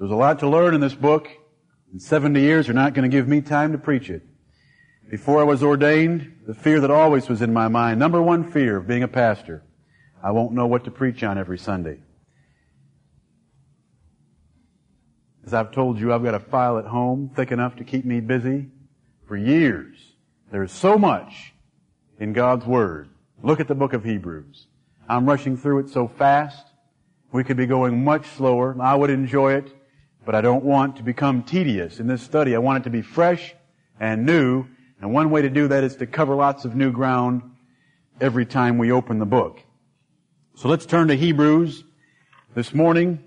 There's a lot to learn in this book, and 70 years are not going to give me time to preach it. Before I was ordained, the fear that always was in my mind, number one fear of being a pastor, I won't know what to preach on every Sunday. As I've told you, I've got a file at home thick enough to keep me busy for years. There's so much in God's Word. Look at the book of Hebrews. I'm rushing through it so fast. We could be going much slower. I would enjoy it, but I don't want to become tedious in this study. I want it to be fresh and new, and one way to do that is to cover lots of new ground every time we open the book. So let's turn to Hebrews this morning.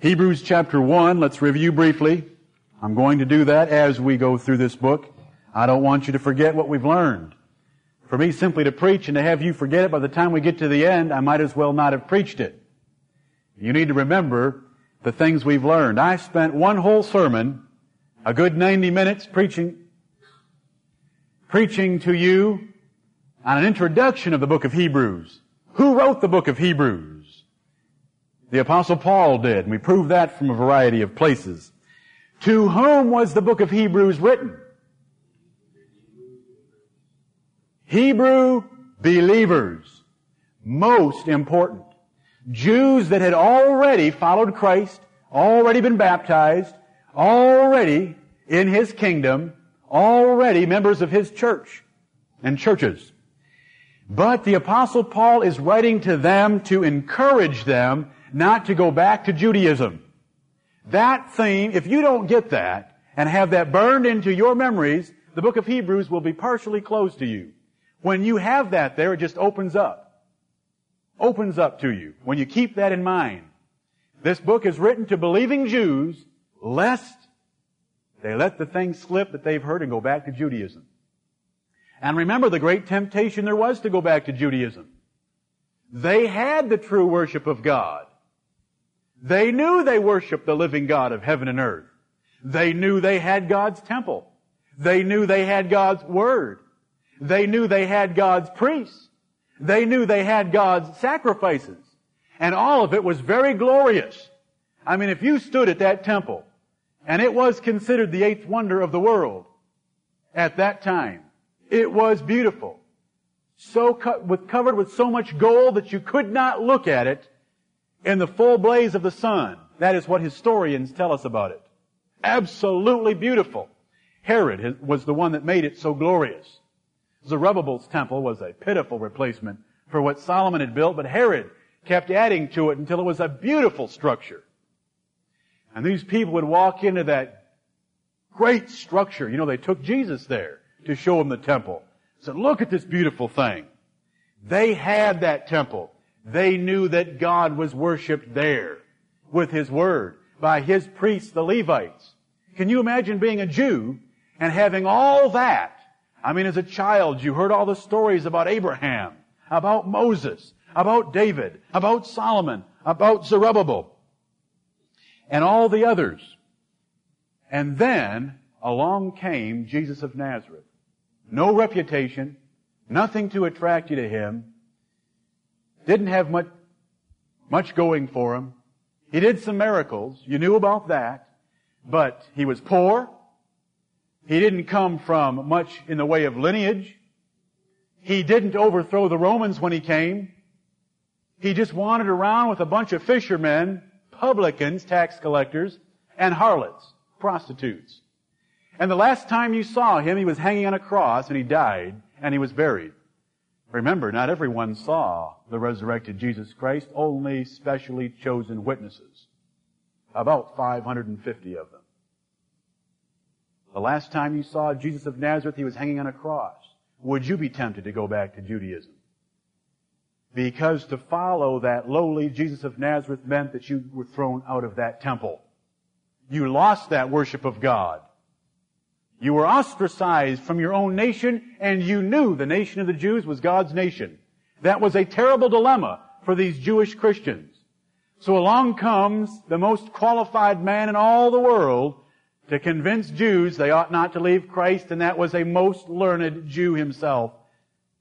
Hebrews chapter 1, let's review briefly. I'm going to do that as we go through this book. I don't want you to forget what we've learned. For me simply to preach and to have you forget it by the time we get to the end, I might as well not have preached it. You need to remember the things we've learned. I spent one whole sermon, a good 90 minutes preaching, preaching to you on an introduction of the book of Hebrews. Who wrote the book of Hebrews? The apostle Paul did, and we prove that from a variety of places. To whom was the book of Hebrews written? Hebrew believers. Most important. Jews that had already followed Christ, already been baptized, already in His kingdom, already members of His church and churches. But the apostle Paul is writing to them to encourage them not to go back to Judaism. That theme, if you don't get that and have that burned into your memories, the book of Hebrews will be partially closed to you. When you have that there, it just opens up. Opens up to you. When you keep that in mind. This book is written to believing Jews, lest they let the things slip that they've heard and go back to Judaism. And remember the great temptation there was to go back to Judaism. They had the true worship of God. They knew they worshiped the living God of heaven and earth. They knew they had God's temple. They knew they had God's Word. They knew they had God's priests. They knew they had God's sacrifices. And all of it was very glorious. I mean, if you stood at that temple, and it was considered the eighth wonder of the world at that time, it was beautiful. So with, covered with so much gold that you could not look at it in the full blaze of the sun. That is what historians tell us about it. Absolutely beautiful. Herod was the one that made it so glorious. Zerubbabel's temple was a pitiful replacement for what Solomon had built, but Herod kept adding to it until it was a beautiful structure. And these people would walk into that great structure. You know, they took Jesus there to show him the temple. Said, look at this beautiful thing. They had that temple. They knew that God was worshiped there with His Word by His priests, the Levites. Can you imagine being a Jew and having all that I mean, as a child, you heard all the stories about Abraham, about Moses, about David, about Solomon, about Zerubbabel, and all the others. And then along came Jesus of Nazareth. No reputation, nothing to attract you to him, didn't have much, much going for him. He did some miracles. You knew about that. But he was poor. He didn't come from much in the way of lineage. He didn't overthrow the Romans when he came. He just wandered around with a bunch of fishermen, publicans, tax collectors, and harlots, prostitutes. And the last time you saw him, he was hanging on a cross and he died and he was buried. Remember, not everyone saw the resurrected Jesus Christ, only specially chosen witnesses. About 550 of them. The last time you saw Jesus of Nazareth, he was hanging on a cross. Would you be tempted to go back to Judaism? Because to follow that lowly Jesus of Nazareth meant that you were thrown out of that temple. You lost that worship of God. You were ostracized from your own nation and you knew the nation of the Jews was God's nation. That was a terrible dilemma for these Jewish Christians. So along comes the most qualified man in all the world to convince Jews they ought not to leave Christ, and that was a most learned Jew himself,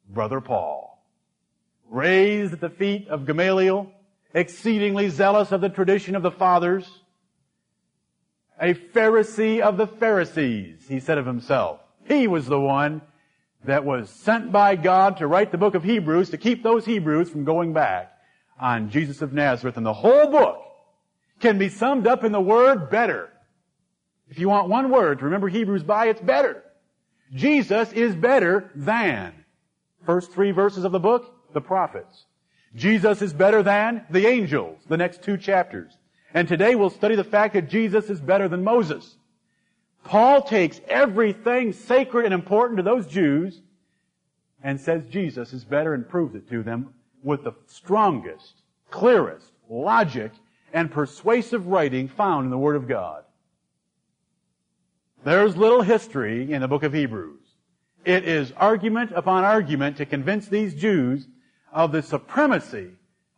Brother Paul. Raised at the feet of Gamaliel, exceedingly zealous of the tradition of the fathers, a Pharisee of the Pharisees, he said of himself. He was the one that was sent by God to write the book of Hebrews to keep those Hebrews from going back on Jesus of Nazareth. And the whole book can be summed up in the word better. If you want one word to remember Hebrews by, it's better. Jesus is better than. First three verses of the book, the prophets. Jesus is better than the angels, the next two chapters. And today we'll study the fact that Jesus is better than Moses. Paul takes everything sacred and important to those Jews and says Jesus is better and proves it to them with the strongest, clearest logic and persuasive writing found in the Word of God. There's little history in the book of Hebrews. It is argument upon argument to convince these Jews of the supremacy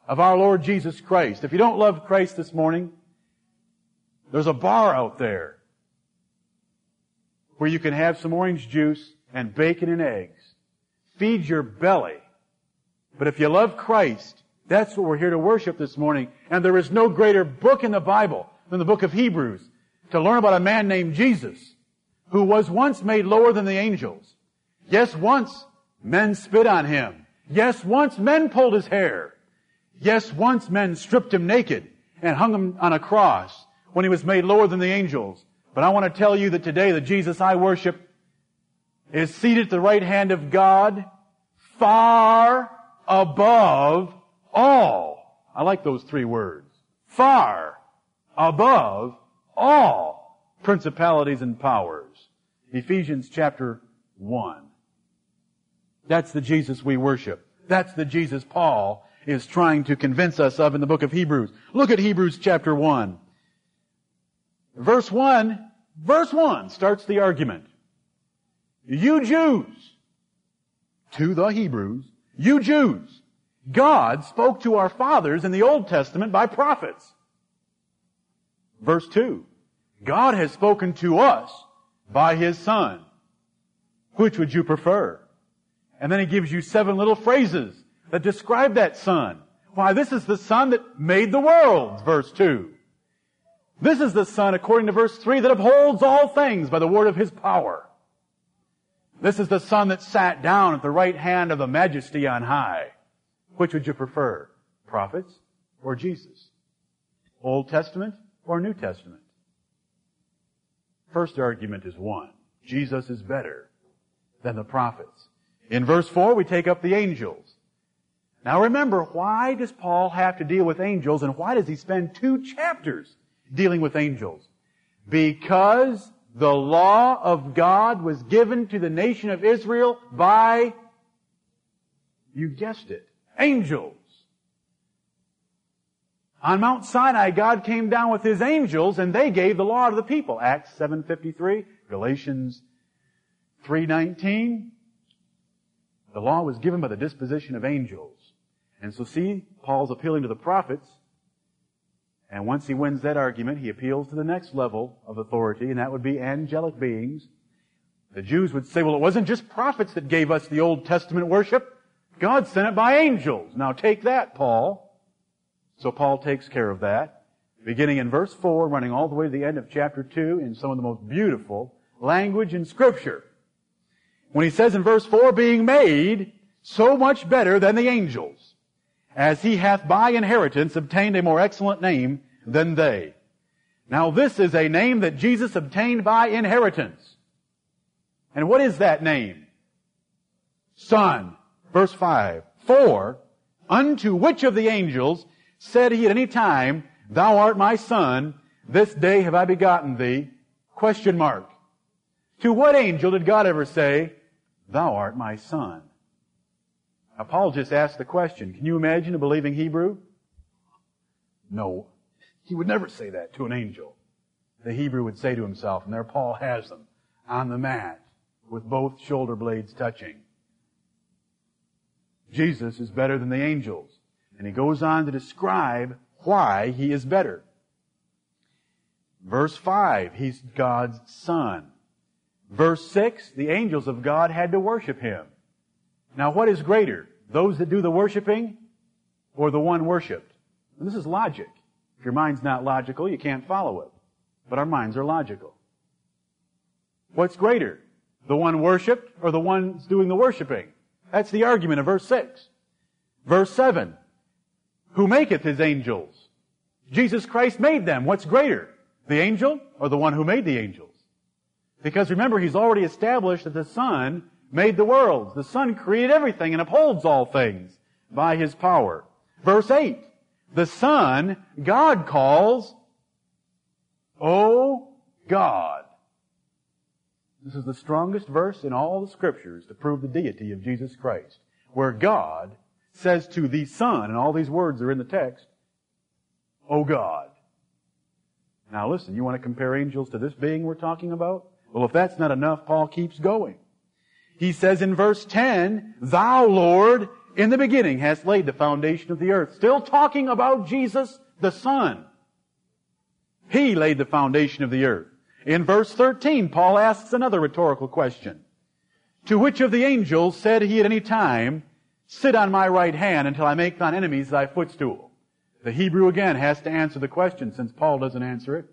of our Lord Jesus Christ. If you don't love Christ this morning, there's a bar out there where you can have some orange juice and bacon and eggs. Feed your belly. But if you love Christ, that's what we're here to worship this morning. And there is no greater book in the Bible than the book of Hebrews to learn about a man named Jesus who was once made lower than the angels. Yes, once men spit on him. Yes, once men pulled his hair. Yes, once men stripped him naked and hung him on a cross when he was made lower than the angels. But I want to tell you that today the Jesus I worship is seated at the right hand of God far above all. I like those three words. Far above all principalities and powers. Ephesians chapter 1. That's the Jesus we worship. That's the Jesus Paul is trying to convince us of in the book of Hebrews. Look at Hebrews chapter 1. Verse 1, verse 1 starts the argument. You Jews, to the Hebrews, you Jews, God spoke to our fathers in the Old Testament by prophets. Verse 2, God has spoken to us by his son. Which would you prefer? And then he gives you seven little phrases that describe that son. Why, this is the son that made the world, verse 2. This is the son, according to verse 3, that upholds all things by the word of his power. This is the son that sat down at the right hand of the majesty on high. Which would you prefer? Prophets or Jesus? Old Testament or New Testament? First argument is one. Jesus is better than the prophets. In verse 4, we take up the angels. Now remember, why does Paul have to deal with angels and why does he spend two chapters dealing with angels? Because the law of God was given to the nation of Israel by, you guessed it, angels. On Mount Sinai, God came down with His angels and they gave the law to the people. Acts 7.53, Galatians 3.19. The law was given by the disposition of angels. And so see, Paul's appealing to the prophets. And once he wins that argument, he appeals to the next level of authority, and that would be angelic beings. The Jews would say, well, it wasn't just prophets that gave us the Old Testament worship. God sent it by angels. Now take that, Paul. So Paul takes care of that. Beginning in verse 4, running all the way to the end of chapter 2 in some of the most beautiful language in scripture. When he says in verse 4, being made so much better than the angels, as he hath by inheritance obtained a more excellent name than they. Now this is a name that Jesus obtained by inheritance. And what is that name? Son. Verse 5. For unto which of the angels said he at any time, Thou art my son, this day have I begotten thee? Question mark. To what angel did God ever say, Thou art my son? Now Paul just asked the question. Can you imagine a believing Hebrew? No. He would never say that to an angel. The Hebrew would say to himself, and there Paul has them, on the mat, with both shoulder blades touching. Jesus is better than the angels. And he goes on to describe why he is better. Verse 5, he's God's son. Verse 6, the angels of God had to worship him. Now what is greater? Those that do the worshiping or the one worshiped? And this is logic. If your mind's not logical, you can't follow it. but our minds are logical. What's greater? The one worshipped or the one doing the worshiping? That's the argument of verse 6. Verse 7. Who maketh his angels? Jesus Christ made them. What's greater? The angel or the one who made the angels? Because remember, he's already established that the Son made the worlds. The Son created everything and upholds all things by his power. Verse 8. The Son, God calls, O God. This is the strongest verse in all the scriptures to prove the deity of Jesus Christ, where God says to the Son, and all these words are in the text, O God. Now listen, you want to compare angels to this being we're talking about? Well, if that's not enough, Paul keeps going. He says in verse 10, Thou, Lord, in the beginning hast laid the foundation of the earth. Still talking about Jesus, the Son. He laid the foundation of the earth. In verse 13, Paul asks another rhetorical question. To which of the angels said he at any time, Sit on my right hand until I make thine enemies thy footstool? The Hebrew again has to answer the question since Paul doesn't answer it.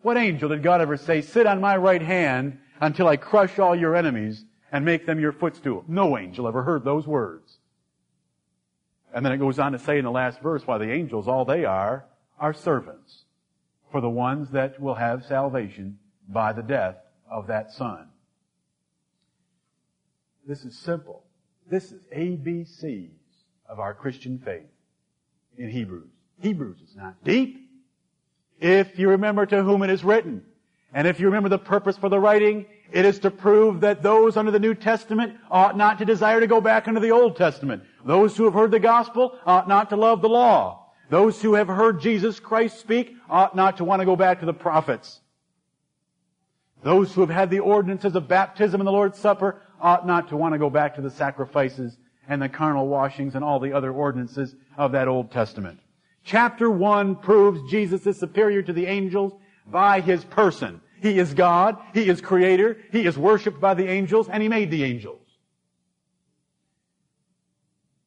What angel did God ever say, sit on my right hand until I crush all your enemies and make them your footstool? No angel ever heard those words. And then it goes on to say in the last verse, why the angels, all they are, are servants for the ones that will have salvation by the death of that son. This is simple. This is ABCs of our Christian faith in Hebrews. Hebrews is not deep. If you remember to whom it is written, and if you remember the purpose for the writing, it is to prove that those under the New Testament ought not to desire to go back into the Old Testament. Those who have heard the gospel ought not to love the law. Those who have heard Jesus Christ speak ought not to want to go back to the prophets. Those who have had the ordinances of baptism and the Lord's Supper ought not to want to go back to the sacrifices and the carnal washings and all the other ordinances of that Old Testament. Chapter 1 proves Jesus is superior to the angels by his person. He is God, He is Creator, He is worshipped by the angels, and He made the angels.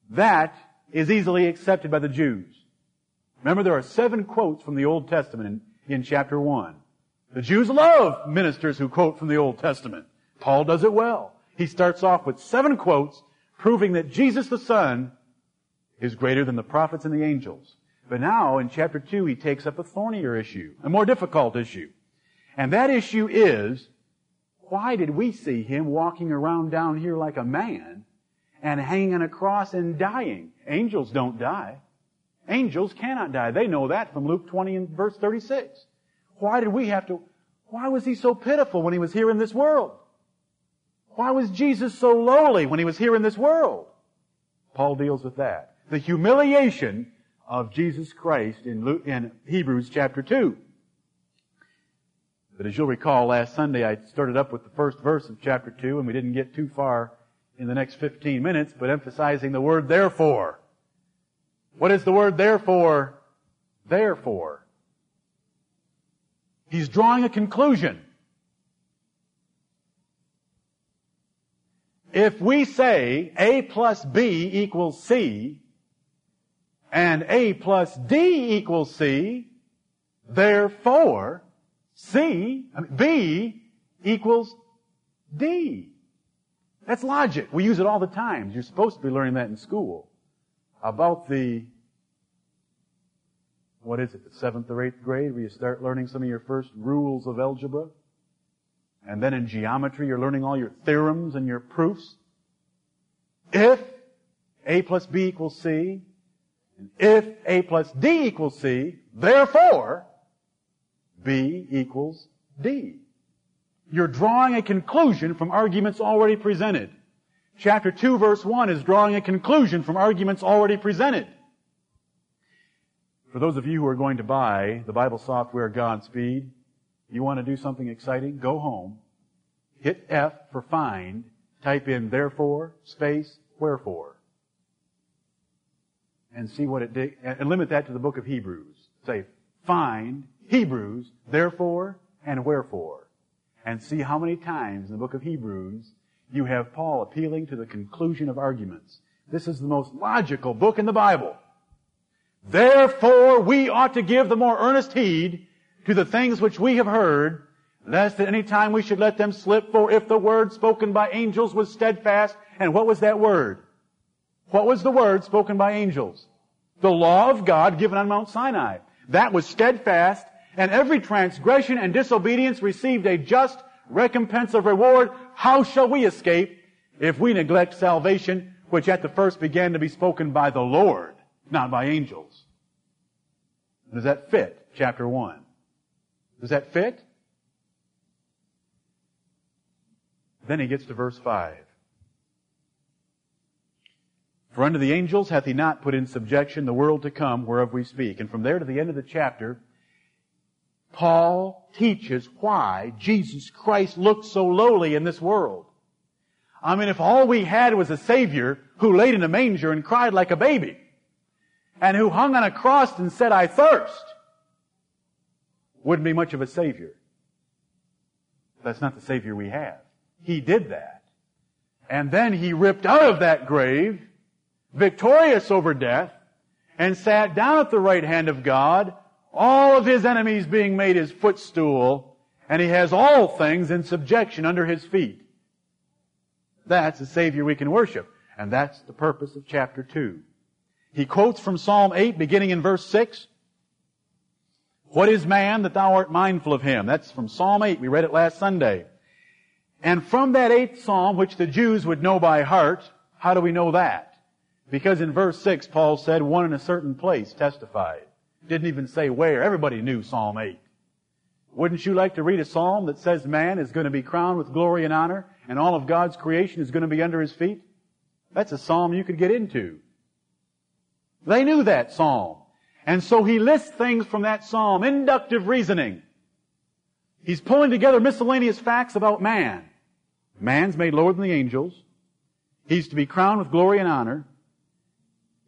That is easily accepted by the Jews. Remember, there are seven quotes from the Old Testament in, in chapter 1. The Jews love ministers who quote from the Old Testament. Paul does it well. He starts off with seven quotes proving that Jesus the Son is greater than the prophets and the angels. But now, in chapter 2, he takes up a thornier issue, a more difficult issue. And that issue is, why did we see him walking around down here like a man and hanging on a cross and dying? Angels don't die. Angels cannot die. They know that from Luke 20 and verse 36. Why did we have to, why was he so pitiful when he was here in this world? Why was Jesus so lowly when he was here in this world? Paul deals with that. The humiliation of Jesus Christ in, Luke, in Hebrews chapter 2. But as you'll recall, last Sunday I started up with the first verse of chapter 2 and we didn't get too far in the next 15 minutes, but emphasizing the word therefore. What is the word therefore? Therefore. He's drawing a conclusion. If we say A plus B equals C, and A plus D equals C, therefore, C, I mean, B equals D. That's logic. We use it all the time. You're supposed to be learning that in school. About the, what is it, the seventh or eighth grade where you start learning some of your first rules of algebra? And then in geometry, you're learning all your theorems and your proofs. If A plus B equals C, and if A plus D equals C, therefore, B equals D. You're drawing a conclusion from arguments already presented. Chapter 2 verse 1 is drawing a conclusion from arguments already presented. For those of you who are going to buy the Bible software Godspeed, you want to do something exciting? Go home, hit F for find, type in therefore, space, wherefore. And see what it, did, and limit that to the book of Hebrews. Say, find Hebrews, therefore, and wherefore. And see how many times in the book of Hebrews you have Paul appealing to the conclusion of arguments. This is the most logical book in the Bible. Therefore, we ought to give the more earnest heed to the things which we have heard, lest at any time we should let them slip, for if the word spoken by angels was steadfast, and what was that word? What was the word spoken by angels? The law of God given on Mount Sinai. That was steadfast, and every transgression and disobedience received a just recompense of reward. How shall we escape if we neglect salvation, which at the first began to be spoken by the Lord, not by angels? Does that fit chapter 1? Does that fit? Then he gets to verse 5. For unto the angels hath he not put in subjection the world to come whereof we speak. And from there to the end of the chapter, Paul teaches why Jesus Christ looked so lowly in this world. I mean, if all we had was a Savior who laid in a manger and cried like a baby, and who hung on a cross and said, I thirst, wouldn't be much of a Savior. That's not the Savior we have. He did that. And then He ripped out of that grave, victorious over death, and sat down at the right hand of God, all of His enemies being made His footstool, and He has all things in subjection under His feet. That's the Savior we can worship. And that's the purpose of chapter 2. He quotes from Psalm 8 beginning in verse 6. What is man that thou art mindful of him? That's from Psalm 8. We read it last Sunday. And from that eighth psalm, which the Jews would know by heart, how do we know that? Because in verse 6, Paul said, one in a certain place testified. Didn't even say where. Everybody knew Psalm 8. Wouldn't you like to read a psalm that says man is going to be crowned with glory and honor and all of God's creation is going to be under his feet? That's a psalm you could get into. They knew that psalm. And so he lists things from that psalm, inductive reasoning. He's pulling together miscellaneous facts about man. Man's made lower than the angels. He's to be crowned with glory and honor.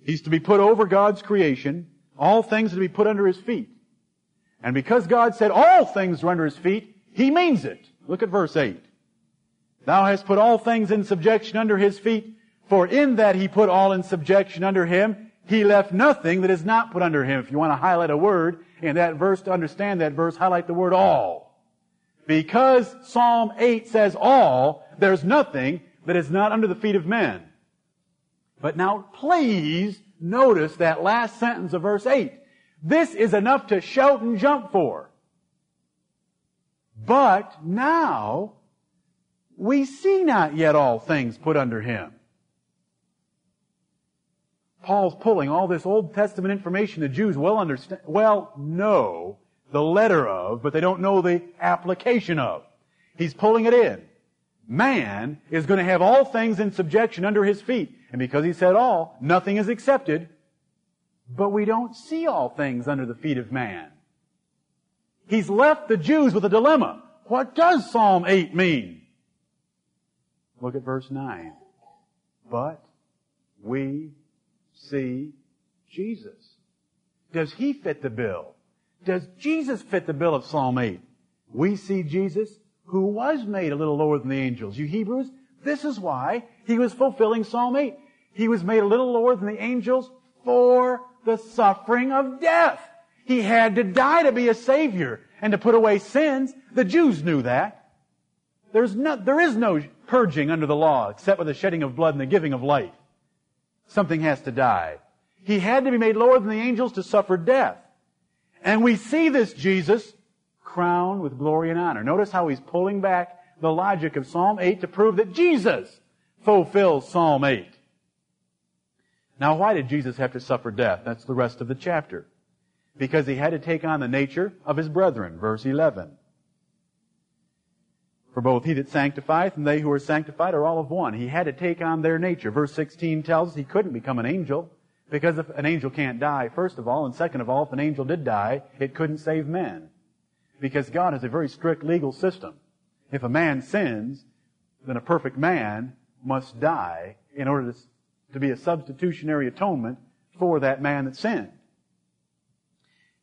He's to be put over God's creation. All things to be put under his feet. And because God said all things are under his feet, he means it. Look at verse 8. Thou hast put all things in subjection under his feet, for in that he put all in subjection under him, he left nothing that is not put under him. If you want to highlight a word in that verse to understand that verse, highlight the word all. Because Psalm 8 says all, there's nothing that is not under the feet of men. But now please notice that last sentence of verse 8. This is enough to shout and jump for. But now we see not yet all things put under him. Paul's pulling all this Old Testament information the Jews well understand, well know the letter of, but they don't know the application of. He's pulling it in. Man is going to have all things in subjection under his feet. And because he said all, nothing is accepted. But we don't see all things under the feet of man. He's left the Jews with a dilemma. What does Psalm 8 mean? Look at verse 9. But we see Jesus. Does he fit the bill? Does Jesus fit the bill of Psalm 8? We see Jesus who was made a little lower than the angels. You Hebrews, this is why he was fulfilling Psalm 8. He was made a little lower than the angels for the suffering of death. He had to die to be a savior and to put away sins. The Jews knew that. There's no, there is no purging under the law except with the shedding of blood and the giving of life. Something has to die. He had to be made lower than the angels to suffer death. And we see this Jesus crowned with glory and honor. Notice how he's pulling back the logic of Psalm 8 to prove that Jesus fulfills Psalm 8. Now, why did Jesus have to suffer death? That's the rest of the chapter. Because he had to take on the nature of his brethren. Verse 11. For both he that sanctifieth and they who are sanctified are all of one. He had to take on their nature. Verse 16 tells us he couldn't become an angel because if an angel can't die, first of all, and second of all, if an angel did die, it couldn't save men. Because God has a very strict legal system. If a man sins, then a perfect man must die in order to to be a substitutionary atonement for that man that sinned.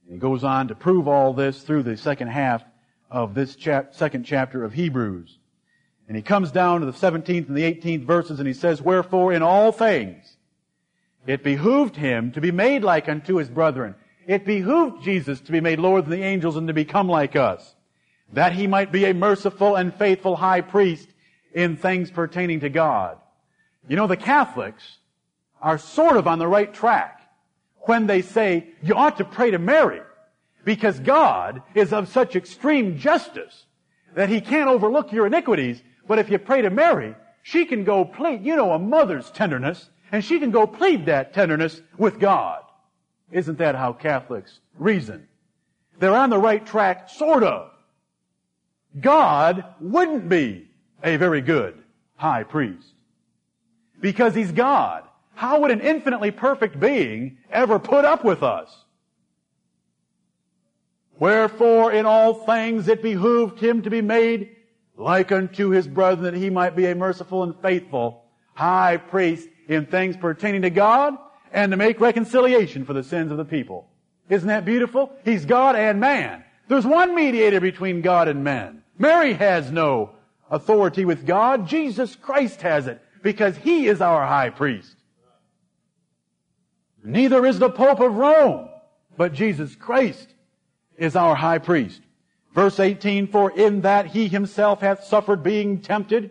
And he goes on to prove all this through the second half of this chap- second chapter of Hebrews. And he comes down to the 17th and the 18th verses and he says, Wherefore in all things it behooved him to be made like unto his brethren. it behooved Jesus to be made lower than the angels and to become like us, that he might be a merciful and faithful high priest in things pertaining to God. You know, the Catholics are sort of on the right track when they say you ought to pray to Mary because God is of such extreme justice that he can't overlook your iniquities. But if you pray to Mary, she can go plead, you know, a mother's tenderness, and she can go plead that tenderness with God. Isn't that how Catholics reason? They're on the right track, sort of. God wouldn't be a very good high priest. Because he's God. How would an infinitely perfect being ever put up with us? Wherefore in all things it behooved him to be made like unto his brethren that he might be a merciful and faithful high priest in things pertaining to God and to make reconciliation for the sins of the people. Isn't that beautiful? He's God and man. There's one mediator between God and men. Mary has no authority with God. Jesus Christ has it because he is our high priest. Neither is the Pope of Rome, but Jesus Christ is our high priest. Verse 18, for in that he himself hath suffered being tempted,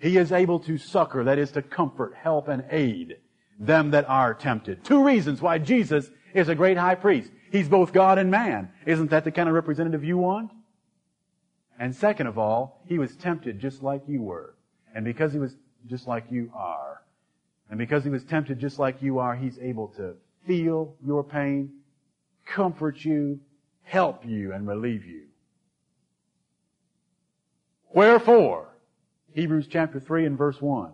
he is able to succor, that is to comfort, help, and aid them that are tempted. Two reasons why Jesus is a great high priest. He's both God and man. Isn't that the kind of representative you want? And second of all, he was tempted just like you were. And because he was just like you are, and because he was tempted just like you are, he's able to feel your pain, comfort you, help you, and relieve you. Wherefore, Hebrews chapter 3 and verse 1.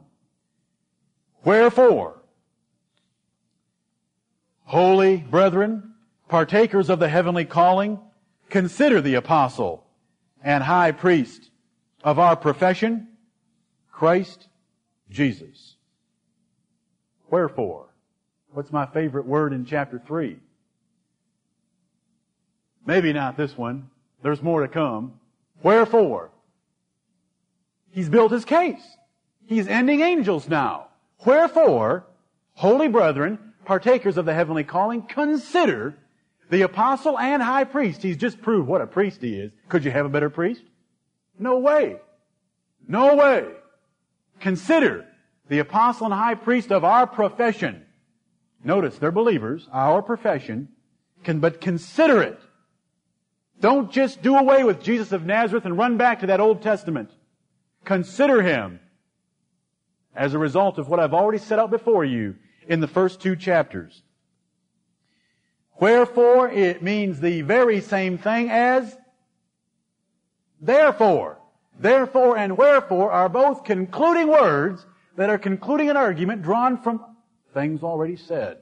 Wherefore, holy brethren, partakers of the heavenly calling, consider the apostle and high priest of our profession, Christ Jesus. Wherefore? What's my favorite word in chapter 3? Maybe not this one. There's more to come. Wherefore? He's built his case. He's ending angels now. Wherefore, holy brethren, partakers of the heavenly calling, consider the apostle and high priest. He's just proved what a priest he is. Could you have a better priest? No way. No way. Consider the apostle and high priest of our profession. Notice, they're believers, our profession, can, but consider it. Don't just do away with Jesus of Nazareth and run back to that Old Testament. Consider him as a result of what I've already set out before you in the first two chapters. Wherefore, it means the very same thing as therefore. Therefore and wherefore are both concluding words that are concluding an argument drawn from things already said.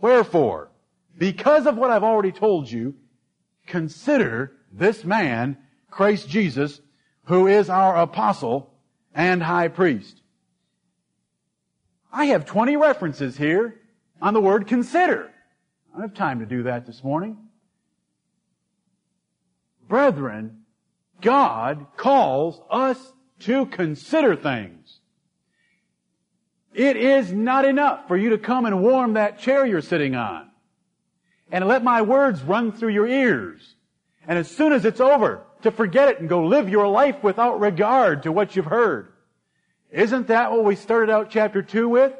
Wherefore, because of what I've already told you, consider this man, Christ Jesus, who is our apostle and high priest. I have 20 references here on the word consider. I don't have time to do that this morning. Brethren, God calls us to consider things. It is not enough for you to come and warm that chair you're sitting on and let my words run through your ears. And as soon as it's over, to forget it and go live your life without regard to what you've heard. Isn't that what we started out chapter 2 with?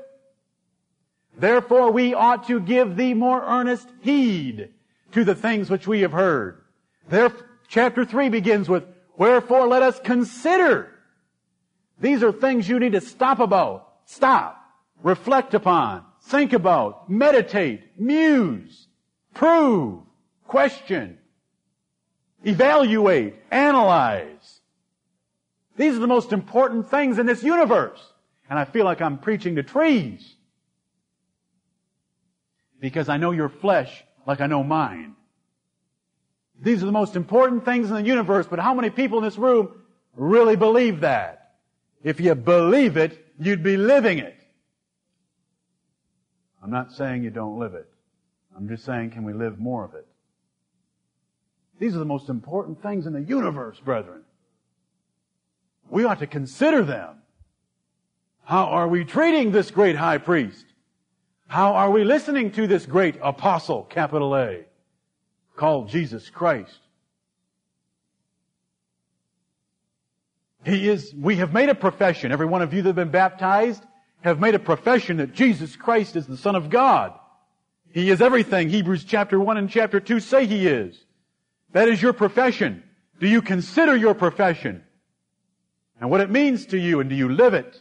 Therefore we ought to give thee more earnest heed to the things which we have heard. There, chapter 3 begins with, Wherefore let us consider. These are things you need to stop about, stop, reflect upon, think about, meditate, muse, prove, question, evaluate, analyze. These are the most important things in this universe. And I feel like I'm preaching to trees. Because I know your flesh like I know mine. These are the most important things in the universe, but how many people in this room really believe that? If you believe it, you'd be living it. I'm not saying you don't live it. I'm just saying, can we live more of it? These are the most important things in the universe, brethren. We ought to consider them. How are we treating this great high priest? How are we listening to this great apostle, capital A, called Jesus Christ? He is, we have made a profession. Every one of you that have been baptized have made a profession that Jesus Christ is the Son of God. He is everything Hebrews chapter 1 and chapter 2 say He is. That is your profession. Do you consider your profession? And what it means to you, and do you live it?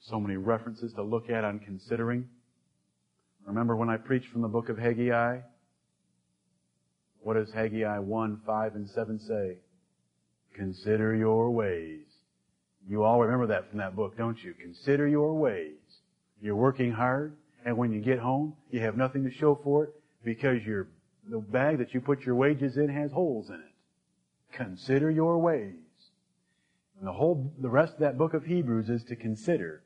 So many references to look at on considering. Remember when I preached from the book of Haggai? What does Haggai 1, 5, and 7 say? Consider your ways. You all remember that from that book, don't you? Consider your ways. You're working hard, and when you get home, you have nothing to show for it because your the bag that you put your wages in has holes in it. Consider your ways. And the whole the rest of that book of Hebrews is to consider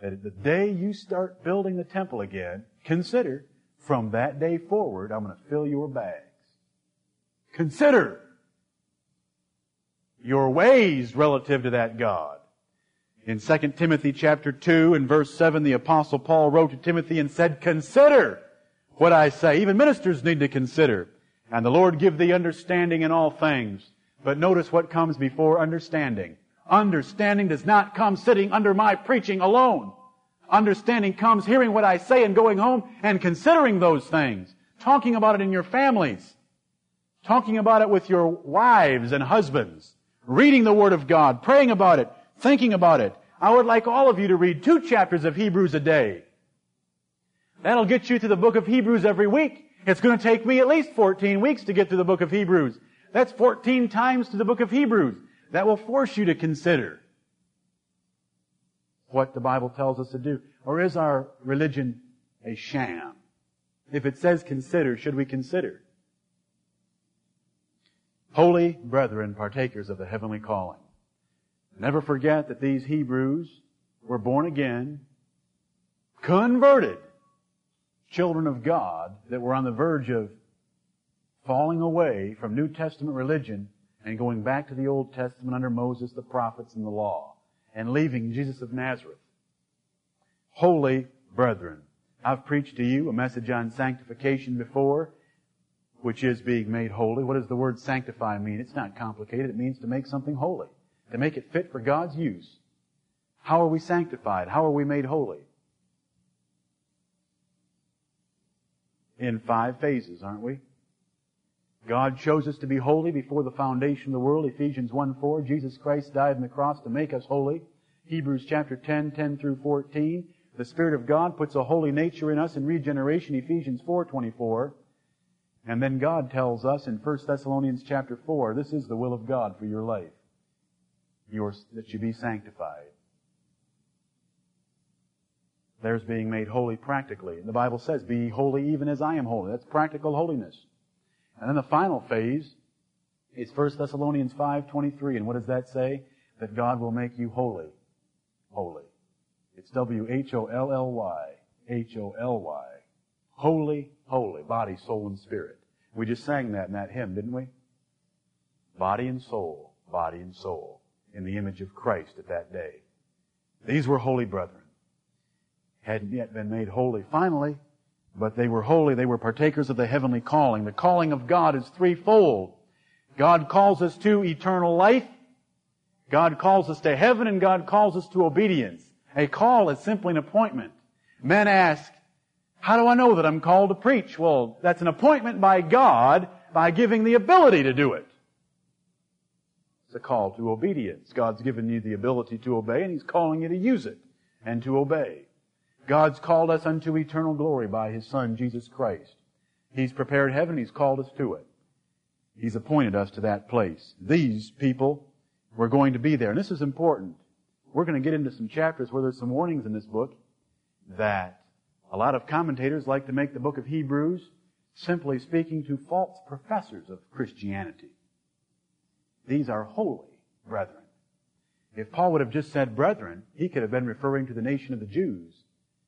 that the day you start building the temple again, consider from that day forward, I'm going to fill your bags. Consider your ways relative to that God. In 2 Timothy chapter 2 and verse 7, the apostle Paul wrote to Timothy and said, consider what I say. Even ministers need to consider. And the Lord give thee understanding in all things. But notice what comes before understanding. Understanding does not come sitting under my preaching alone. Understanding comes hearing what I say and going home and considering those things. Talking about it in your families. Talking about it with your wives and husbands reading the Word of God, praying about it, thinking about it. I would like all of you to read two chapters of Hebrews a day. That'll get you to the book of Hebrews every week. It's going to take me at least 14 weeks to get to the book of Hebrews. That's 14 times to the book of Hebrews. That will force you to consider what the Bible tells us to do. Or is our religion a sham? If it says consider, should we consider? Holy brethren, partakers of the heavenly calling. Never forget that these Hebrews were born again, converted children of God that were on the verge of falling away from New Testament religion and going back to the Old Testament under Moses, the prophets, and the law, and leaving Jesus of Nazareth. Holy brethren, I've preached to you a message on sanctification before which is being made holy. What does the word sanctify mean? It's not complicated. It means to make something holy, to make it fit for God's use. How are we sanctified? How are we made holy? In five phases, aren't we? God chose us to be holy before the foundation of the world, Ephesians 1 4. Jesus Christ died on the cross to make us holy. Hebrews chapter 10, 10 through 14. The Spirit of God puts a holy nature in us in regeneration, Ephesians 4 24. And then God tells us in 1 Thessalonians chapter 4, this is the will of God for your life. Your, that you be sanctified. There's being made holy practically. And the Bible says, be holy even as I am holy. That's practical holiness. And then the final phase is 1 Thessalonians 5.23. And what does that say? That God will make you holy. Holy. It's W-H-O-L-L-Y. H-O-L-Y. Holy, holy, body, soul, and spirit. We just sang that in that hymn, didn't we? Body and soul, body and soul, in the image of Christ at that day. These were holy brethren. Hadn't yet been made holy finally, but they were holy. They were partakers of the heavenly calling. The calling of God is threefold. God calls us to eternal life. God calls us to heaven and God calls us to obedience. A call is simply an appointment. Men ask, how do I know that I'm called to preach? Well, that's an appointment by God by giving the ability to do it. A call to obedience. God's given you the ability to obey and He's calling you to use it and to obey. God's called us unto eternal glory by His Son, Jesus Christ. He's prepared heaven. He's called us to it. He's appointed us to that place. These people were going to be there. And this is important. We're going to get into some chapters where there's some warnings in this book that a lot of commentators like to make the book of Hebrews simply speaking to false professors of Christianity. These are holy brethren. If Paul would have just said brethren, he could have been referring to the nation of the Jews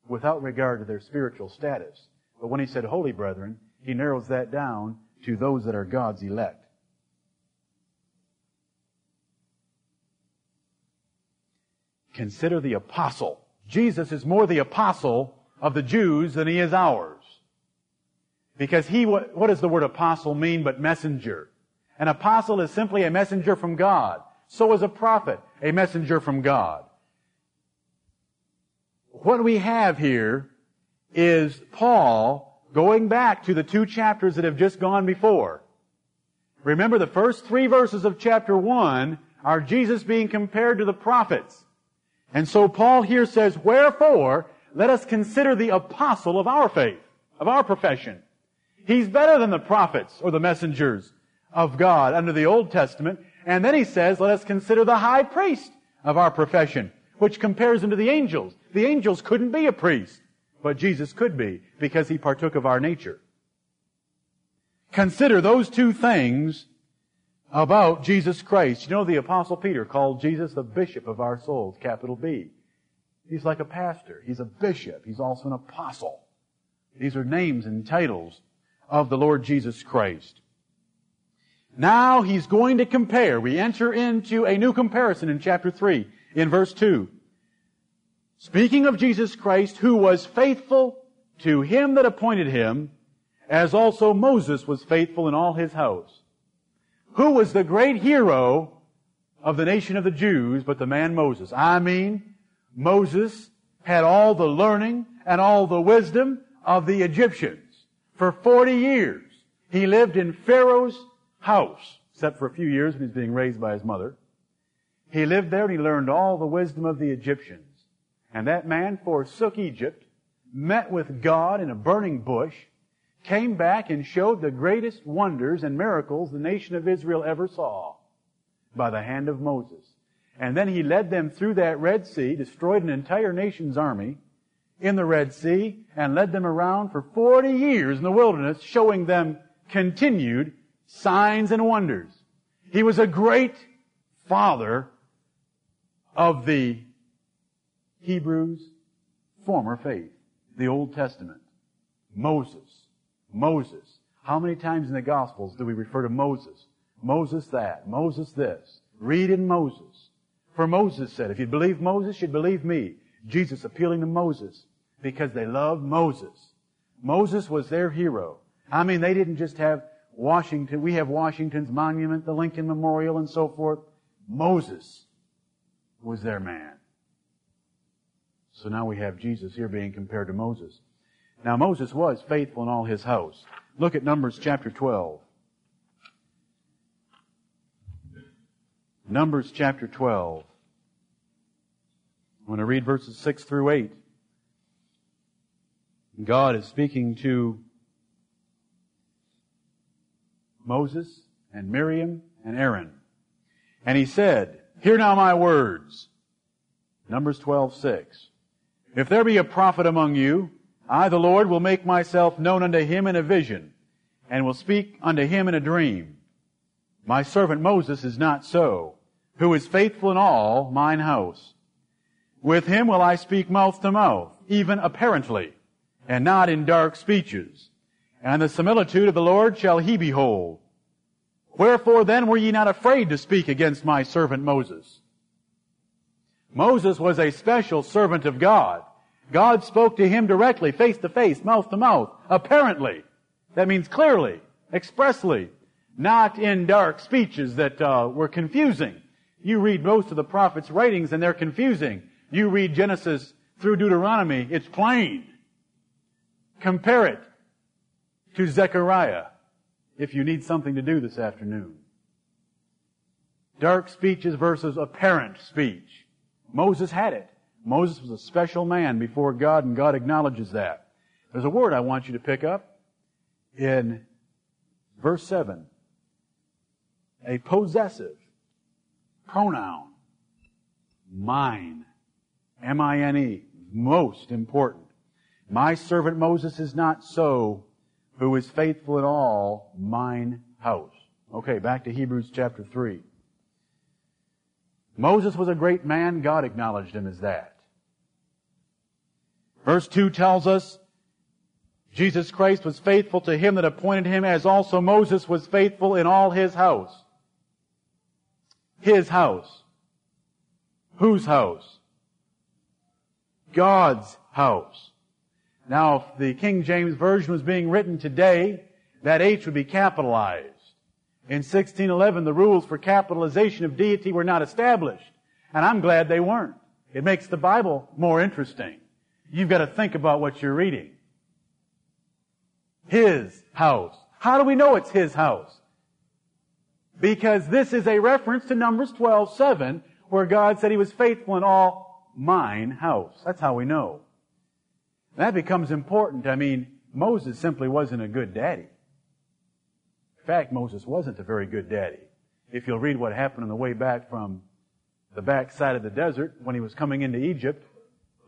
without regard to their spiritual status. But when he said holy brethren, he narrows that down to those that are God's elect. Consider the apostle. Jesus is more the apostle of the Jews than he is ours. Because he, what does the word apostle mean but messenger? An apostle is simply a messenger from God. So is a prophet a messenger from God. What we have here is Paul going back to the two chapters that have just gone before. Remember the first three verses of chapter one are Jesus being compared to the prophets. And so Paul here says, wherefore, let us consider the apostle of our faith, of our profession. He's better than the prophets or the messengers of God under the Old Testament. And then he says, let us consider the high priest of our profession, which compares him to the angels. The angels couldn't be a priest, but Jesus could be because he partook of our nature. Consider those two things about Jesus Christ. You know, the apostle Peter called Jesus the bishop of our souls, capital B. He's like a pastor. He's a bishop. He's also an apostle. These are names and titles of the Lord Jesus Christ. Now he's going to compare. We enter into a new comparison in chapter 3 in verse 2. Speaking of Jesus Christ, who was faithful to him that appointed him, as also Moses was faithful in all his house. Who was the great hero of the nation of the Jews but the man Moses? I mean, Moses had all the learning and all the wisdom of the Egyptians. For 40 years, he lived in Pharaoh's house, except for a few years when he was being raised by his mother. He lived there and he learned all the wisdom of the Egyptians. And that man forsook Egypt, met with God in a burning bush, came back and showed the greatest wonders and miracles the nation of Israel ever saw by the hand of Moses. And then he led them through that Red Sea, destroyed an entire nation's army in the Red Sea, and led them around for 40 years in the wilderness, showing them continued signs and wonders. He was a great father of the Hebrews' former faith, the Old Testament. Moses. Moses. How many times in the Gospels do we refer to Moses? Moses that, Moses this. Read in Moses. For Moses said, if you believe Moses, you'd believe me. Jesus appealing to Moses because they loved Moses. Moses was their hero. I mean, they didn't just have Washington. We have Washington's monument, the Lincoln Memorial, and so forth. Moses was their man. So now we have Jesus here being compared to Moses. Now Moses was faithful in all his house. Look at Numbers chapter 12. Numbers chapter 12. I'm going to read verses 6 through 8. God is speaking to Moses and Miriam and Aaron. And he said, Hear now my words. Numbers 12, 6. If there be a prophet among you, I, the Lord, will make myself known unto him in a vision, and will speak unto him in a dream. My servant Moses is not so, who is faithful in all mine house. With him will I speak mouth to mouth, even apparently, and not in dark speeches. And the similitude of the Lord shall he behold. Wherefore then were ye not afraid to speak against my servant Moses? Moses was a special servant of God. God spoke to him directly, face to face, mouth to mouth, apparently. That means clearly, expressly, not in dark speeches that uh, were confusing. You read most of the prophets' writings and they're confusing. You read Genesis through Deuteronomy, it's plain. Compare it to Zechariah if you need something to do this afternoon. Dark speeches versus apparent speech. Moses had it. Moses was a special man before God, and God acknowledges that. There's a word I want you to pick up in verse 7. A possessive pronoun. Mine. M-I-N-E. Most important. My servant Moses is not so, who is faithful in all mine house. Okay, back to Hebrews chapter 3. Moses was a great man. God acknowledged him as that. Verse 2 tells us Jesus Christ was faithful to him that appointed him as also Moses was faithful in all his house. His house. Whose house? God's house. Now, if the King James Version was being written today, that H would be capitalized. In 1611, the rules for capitalization of deity were not established. And I'm glad they weren't. It makes the Bible more interesting. You've got to think about what you're reading. His house. How do we know it's His house? Because this is a reference to Numbers 12, 7, where God said He was faithful in all mine house. That's how we know. That becomes important. I mean, Moses simply wasn't a good daddy. In fact, Moses wasn't a very good daddy. If you'll read what happened on the way back from the backside of the desert when he was coming into Egypt,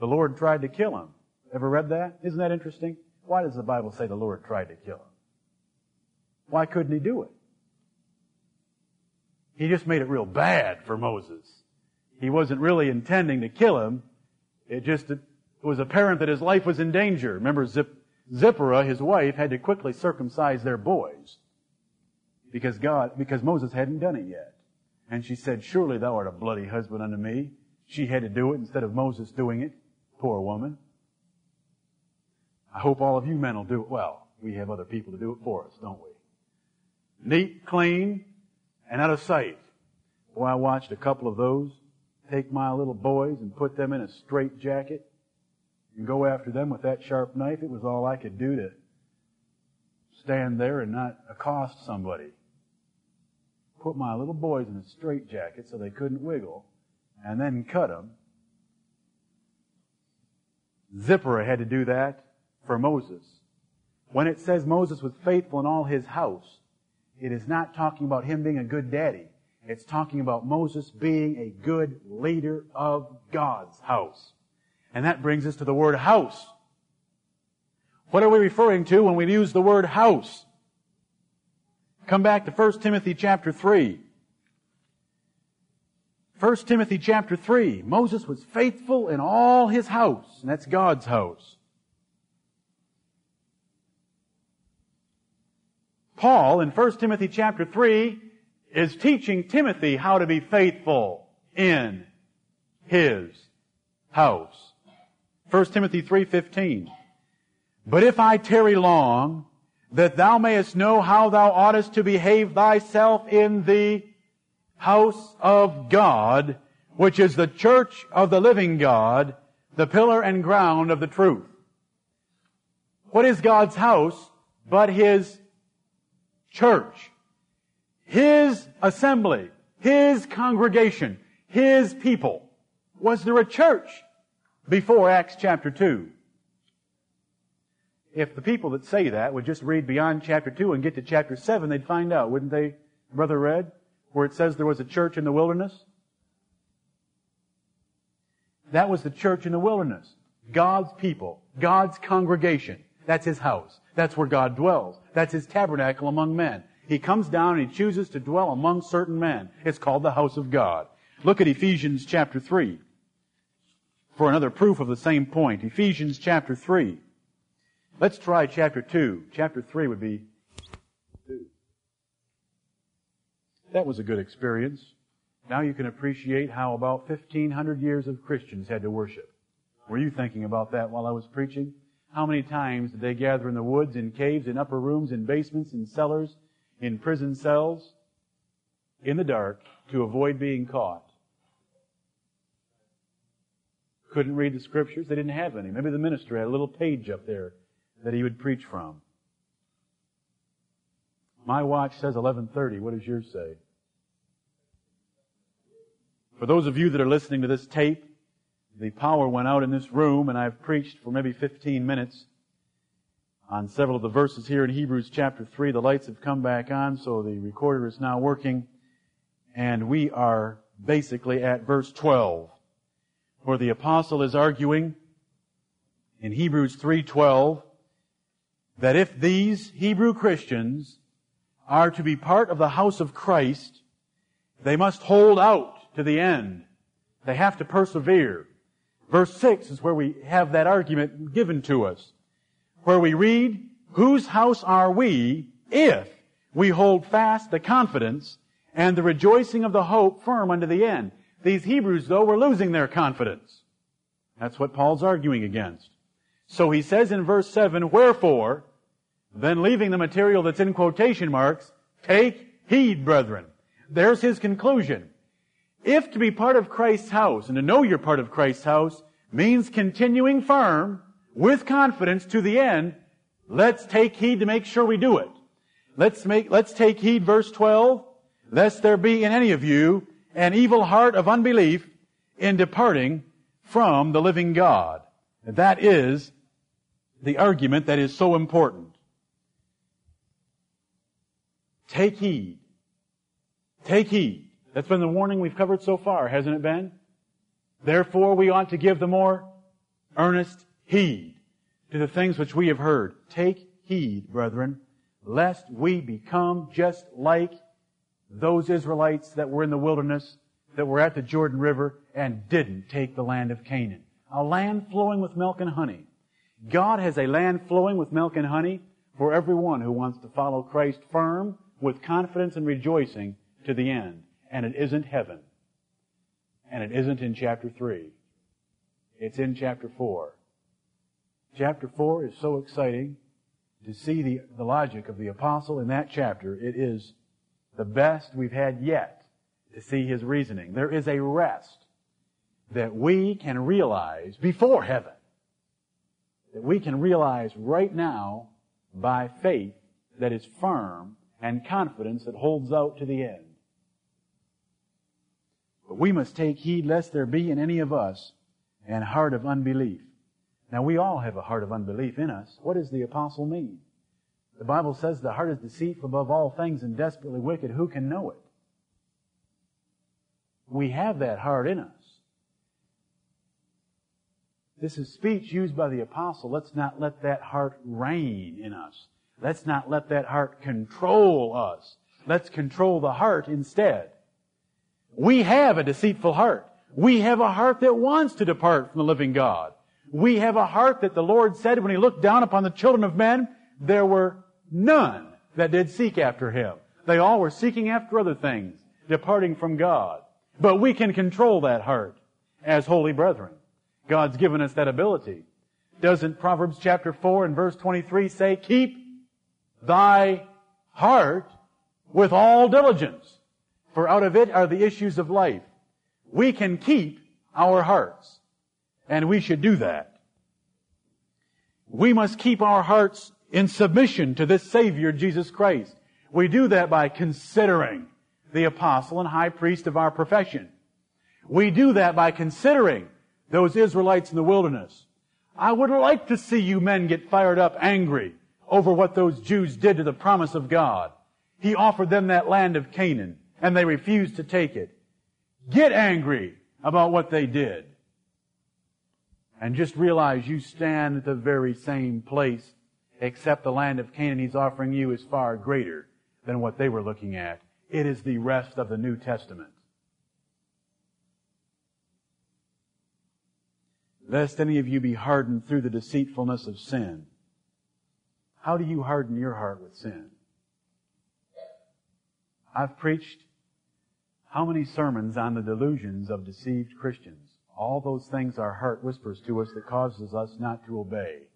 the Lord tried to kill him. Ever read that? Isn't that interesting? Why does the Bible say the Lord tried to kill him? Why couldn't he do it? He just made it real bad for Moses. He wasn't really intending to kill him. It just it was apparent that his life was in danger. Remember, Zip, Zipporah, his wife, had to quickly circumcise their boys because God, because Moses hadn't done it yet. And she said, Surely thou art a bloody husband unto me. She had to do it instead of Moses doing it. Poor woman. I hope all of you men will do it well. We have other people to do it for us, don't we? Neat, clean, and out of sight. Boy, I watched a couple of those take my little boys and put them in a straight jacket and go after them with that sharp knife. It was all I could do to stand there and not accost somebody put my little boys in a straitjacket so they couldn't wiggle, and then cut them. Zipporah had to do that for Moses. When it says Moses was faithful in all his house, it is not talking about him being a good daddy. It's talking about Moses being a good leader of God's house. And that brings us to the word house. What are we referring to when we use the word house? Come back to 1 Timothy chapter 3. 1 Timothy chapter 3. Moses was faithful in all his house, and that's God's house. Paul in 1 Timothy chapter 3 is teaching Timothy how to be faithful in his house. 1 Timothy 3:15 But if I tarry long, that thou mayest know how thou oughtest to behave thyself in the house of God, which is the church of the living God, the pillar and ground of the truth. What is God's house but His church? His assembly, His congregation, His people. Was there a church before Acts chapter 2? if the people that say that would just read beyond chapter 2 and get to chapter 7, they'd find out, wouldn't they, Brother Red? Where it says there was a church in the wilderness? That was the church in the wilderness. God's people. God's congregation. That's His house. That's where God dwells. That's His tabernacle among men. He comes down and He chooses to dwell among certain men. It's called the house of God. Look at Ephesians chapter 3 for another proof of the same point. Ephesians chapter 3. Let's try chapter 2. Chapter 3 would be 2. That was a good experience. Now you can appreciate how about 1500 years of Christians had to worship. Were you thinking about that while I was preaching? How many times did they gather in the woods, in caves, in upper rooms, in basements, in cellars, in prison cells, in the dark, to avoid being caught? Couldn't read the scriptures. They didn't have any. Maybe the minister had a little page up there that he would preach from. My watch says 11:30. What does yours say? For those of you that are listening to this tape, the power went out in this room and I've preached for maybe 15 minutes on several of the verses here in Hebrews chapter 3. The lights have come back on, so the recorder is now working. And we are basically at verse 12, where the apostle is arguing in Hebrews 3:12 that if these Hebrew Christians are to be part of the house of Christ, they must hold out to the end. They have to persevere. Verse 6 is where we have that argument given to us, where we read, Whose house are we if we hold fast the confidence and the rejoicing of the hope firm unto the end? These Hebrews, though, were losing their confidence. That's what Paul's arguing against. So he says in verse 7, wherefore, then leaving the material that's in quotation marks, take heed, brethren. There's his conclusion. If to be part of Christ's house and to know you're part of Christ's house means continuing firm with confidence to the end, let's take heed to make sure we do it. Let's make, let's take heed, verse 12, lest there be in any of you an evil heart of unbelief in departing from the living God. That is the argument that is so important. Take heed. Take heed. That's been the warning we've covered so far, hasn't it been? Therefore we ought to give the more earnest heed to the things which we have heard. Take heed, brethren, lest we become just like those Israelites that were in the wilderness, that were at the Jordan River, and didn't take the land of Canaan. A land flowing with milk and honey. God has a land flowing with milk and honey for everyone who wants to follow Christ firm with confidence and rejoicing to the end. And it isn't heaven. And it isn't in chapter 3. It's in chapter 4. Chapter 4 is so exciting to see the, the logic of the apostle in that chapter. It is the best we've had yet to see his reasoning. There is a rest that we can realize before heaven that we can realize right now by faith that is firm and confidence that holds out to the end. But we must take heed lest there be in any of us an heart of unbelief. Now we all have a heart of unbelief in us. What does the apostle mean? The Bible says the heart is deceitful above all things and desperately wicked. Who can know it? We have that heart in us. This is speech used by the apostle. Let's not let that heart reign in us. Let's not let that heart control us. Let's control the heart instead. We have a deceitful heart. We have a heart that wants to depart from the living God. We have a heart that the Lord said when He looked down upon the children of men, there were none that did seek after Him. They all were seeking after other things, departing from God. But we can control that heart as holy brethren. God's given us that ability. Doesn't Proverbs chapter 4 and verse 23 say, keep thy heart with all diligence, for out of it are the issues of life. We can keep our hearts, and we should do that. We must keep our hearts in submission to this Savior, Jesus Christ. We do that by considering the apostle and high priest of our profession. We do that by considering those Israelites in the wilderness. I would like to see you men get fired up angry over what those Jews did to the promise of God. He offered them that land of Canaan and they refused to take it. Get angry about what they did. And just realize you stand at the very same place except the land of Canaan he's offering you is far greater than what they were looking at. It is the rest of the New Testament. lest any of you be hardened through the deceitfulness of sin. How do you harden your heart with sin? I've preached how many sermons on the delusions of deceived Christians? All those things our heart whispers to us that causes us not to obey.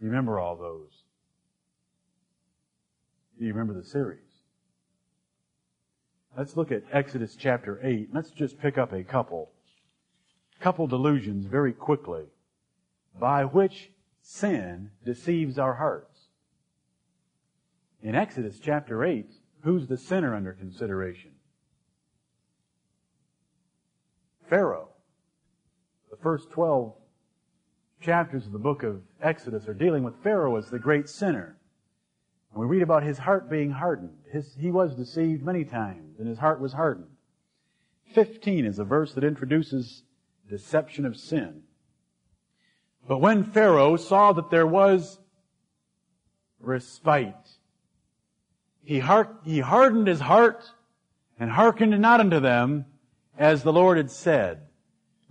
You remember all those? Do you remember the series? Let's look at Exodus chapter 8. Let's just pick up a couple couple delusions very quickly by which sin deceives our hearts. In Exodus chapter 8, who's the sinner under consideration? Pharaoh. The first 12 chapters of the book of Exodus are dealing with Pharaoh as the great sinner. And we read about his heart being hardened. His, he was deceived many times, and his heart was hardened. 15 is a verse that introduces deception of sin. But when Pharaoh saw that there was respite, he, heart, he hardened his heart and hearkened not unto them as the Lord had said.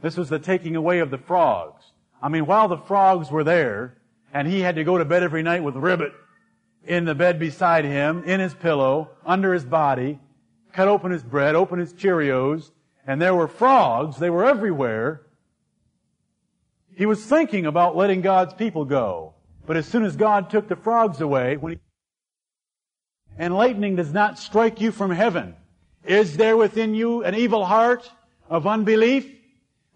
This was the taking away of the frogs. I mean, while the frogs were there, and he had to go to bed every night with ribbit in the bed beside him, in his pillow, under his body, cut open his bread, open his Cheerios, and there were frogs, they were everywhere. He was thinking about letting God's people go. But as soon as God took the frogs away, when he, and lightning does not strike you from heaven, is there within you an evil heart of unbelief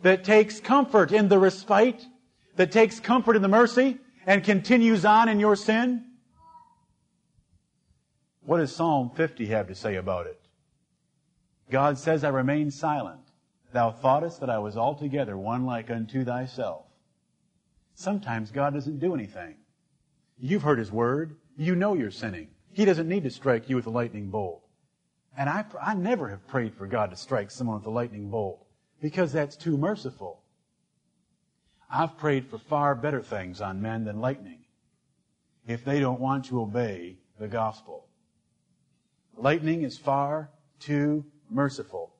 that takes comfort in the respite, that takes comfort in the mercy, and continues on in your sin? What does Psalm 50 have to say about it? God says, I remained silent. Thou thoughtest that I was altogether one like unto thyself. Sometimes God doesn't do anything. You've heard His word. You know you're sinning. He doesn't need to strike you with a lightning bolt. And I, I never have prayed for God to strike someone with a lightning bolt because that's too merciful. I've prayed for far better things on men than lightning if they don't want to obey the gospel. Lightning is far too merciful.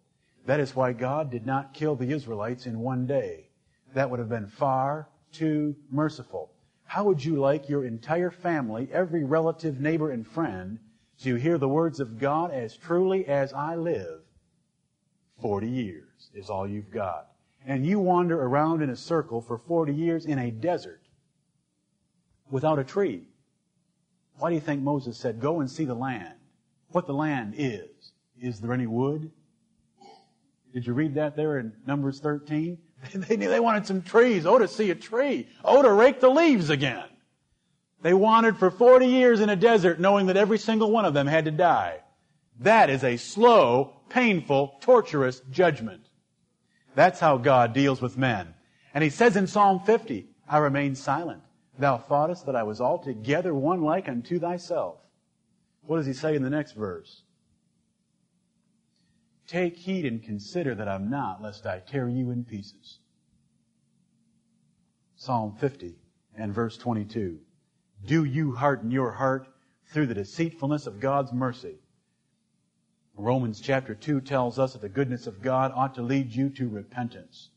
That is why God did not kill the Israelites in one day. That would have been far too merciful. How would you like your entire family, every relative, neighbor, and friend, to hear the words of God as truly as I live? Forty years is all you've got. And you wander around in a circle for 40 years in a desert without a tree. Why do you think Moses said, Go and see the land? What the land is. Is there any wood? Did you read that there in Numbers 13? they, they wanted some trees. Oh, to see a tree. Oh, to rake the leaves again. They wandered for 40 years in a desert knowing that every single one of them had to die. That is a slow, painful, torturous judgment. That's how God deals with men. And he says in Psalm 50, I remained silent. Thou thoughtest that I was altogether one like unto thyself. What does he say in the next verse? Take heed and consider that I'm not, lest I tear you in pieces. Psalm 50 and verse 22. Do you harden your heart through the deceitfulness of God's mercy? Romans chapter 2 tells us that the goodness of God ought to lead you to repentance.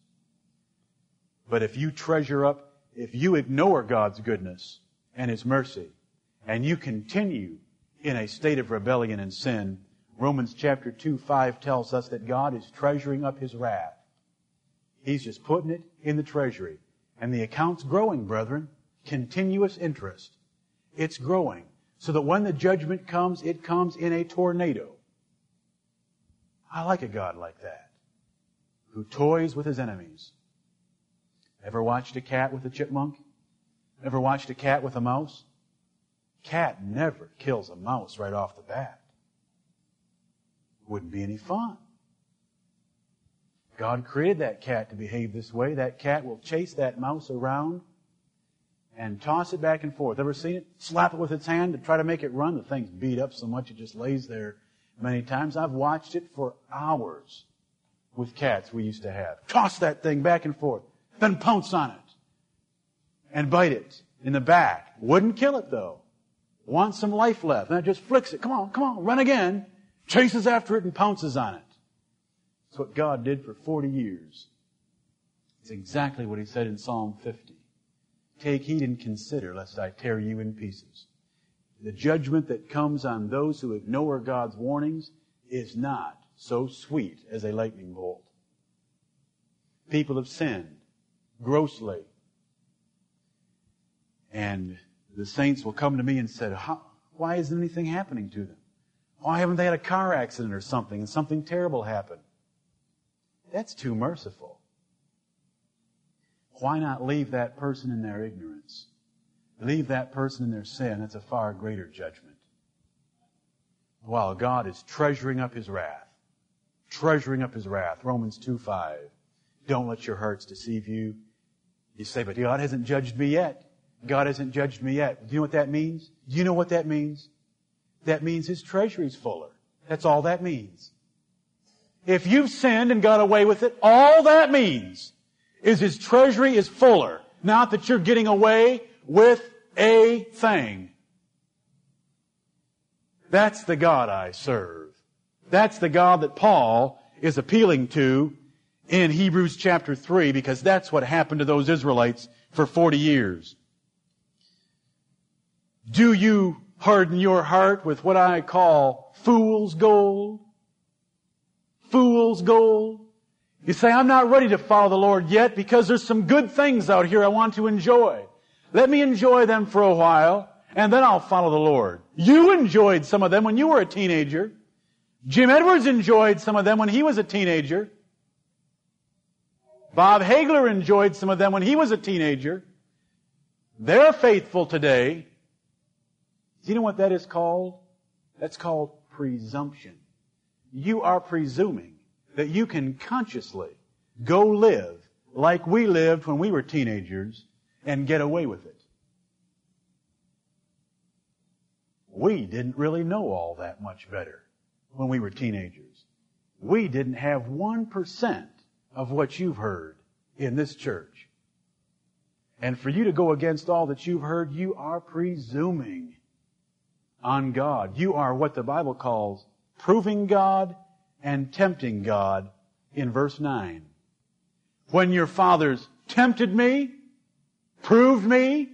But if you treasure up, if you ignore God's goodness and His mercy, and you continue in a state of rebellion and sin, Romans chapter 2, 5 tells us that God is treasuring up his wrath. He's just putting it in the treasury. And the account's growing, brethren. Continuous interest. It's growing. So that when the judgment comes, it comes in a tornado. I like a God like that. Who toys with his enemies. Ever watched a cat with a chipmunk? Ever watched a cat with a mouse? Cat never kills a mouse right off the bat. Wouldn't be any fun. God created that cat to behave this way. That cat will chase that mouse around and toss it back and forth. Ever seen it? Slap it with its hand to try to make it run. The thing's beat up so much it just lays there many times. I've watched it for hours with cats we used to have. Toss that thing back and forth, then pounce on it and bite it in the back. Wouldn't kill it though. Wants some life left. And it just flicks it. Come on, come on, run again chases after it and pounces on it. That's what God did for 40 years. It's exactly what he said in Psalm 50. Take heed and consider lest I tear you in pieces. The judgment that comes on those who ignore God's warnings is not so sweet as a lightning bolt. People have sinned grossly. And the saints will come to me and say, why isn't anything happening to them? Why haven't they had a car accident or something and something terrible happened? That's too merciful. Why not leave that person in their ignorance? Leave that person in their sin. That's a far greater judgment. While God is treasuring up his wrath. Treasuring up his wrath. Romans 2 5. Don't let your hearts deceive you. You say, but God hasn't judged me yet. God hasn't judged me yet. Do you know what that means? Do you know what that means? That means his treasury's fuller. That's all that means. If you've sinned and got away with it, all that means is his treasury is fuller. Not that you're getting away with a thing. That's the God I serve. That's the God that Paul is appealing to in Hebrews chapter 3 because that's what happened to those Israelites for 40 years. Do you harden your heart with what I call fool's gold. Fool's gold. You say, I'm not ready to follow the Lord yet because there's some good things out here I want to enjoy. Let me enjoy them for a while and then I'll follow the Lord. You enjoyed some of them when you were a teenager. Jim Edwards enjoyed some of them when he was a teenager. Bob Hagler enjoyed some of them when he was a teenager. They're faithful today. Do you know what that is called? That's called presumption. You are presuming that you can consciously go live like we lived when we were teenagers and get away with it. We didn't really know all that much better when we were teenagers. We didn't have 1% of what you've heard in this church. And for you to go against all that you've heard, you are presuming on God. You are what the Bible calls proving God and tempting God in verse 9. When your fathers tempted me, proved me,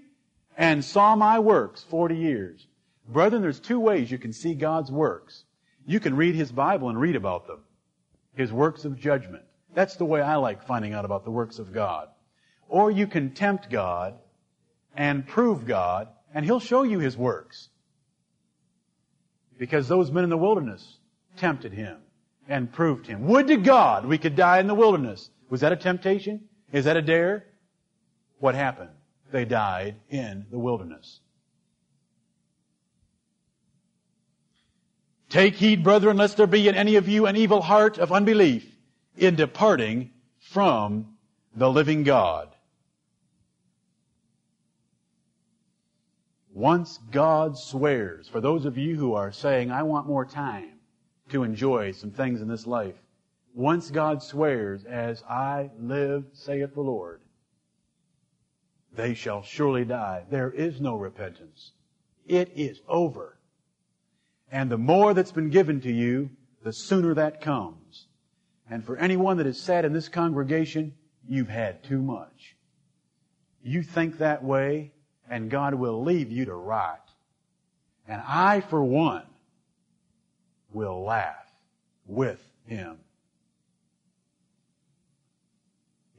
and saw my works 40 years. Brethren, there's two ways you can see God's works. You can read His Bible and read about them. His works of judgment. That's the way I like finding out about the works of God. Or you can tempt God and prove God, and He'll show you His works. Because those men in the wilderness tempted Him and proved Him. Would to God we could die in the wilderness. Was that a temptation? Is that a dare? What happened? They died in the wilderness. Take heed, brethren, lest there be in any of you an evil heart of unbelief in departing from the living God. Once God swears, for those of you who are saying, I want more time to enjoy some things in this life, once God swears, as I live, saith the Lord, they shall surely die. There is no repentance. It is over. And the more that's been given to you, the sooner that comes. And for anyone that has sat in this congregation, you've had too much. You think that way, and God will leave you to rot. And I, for one, will laugh with him.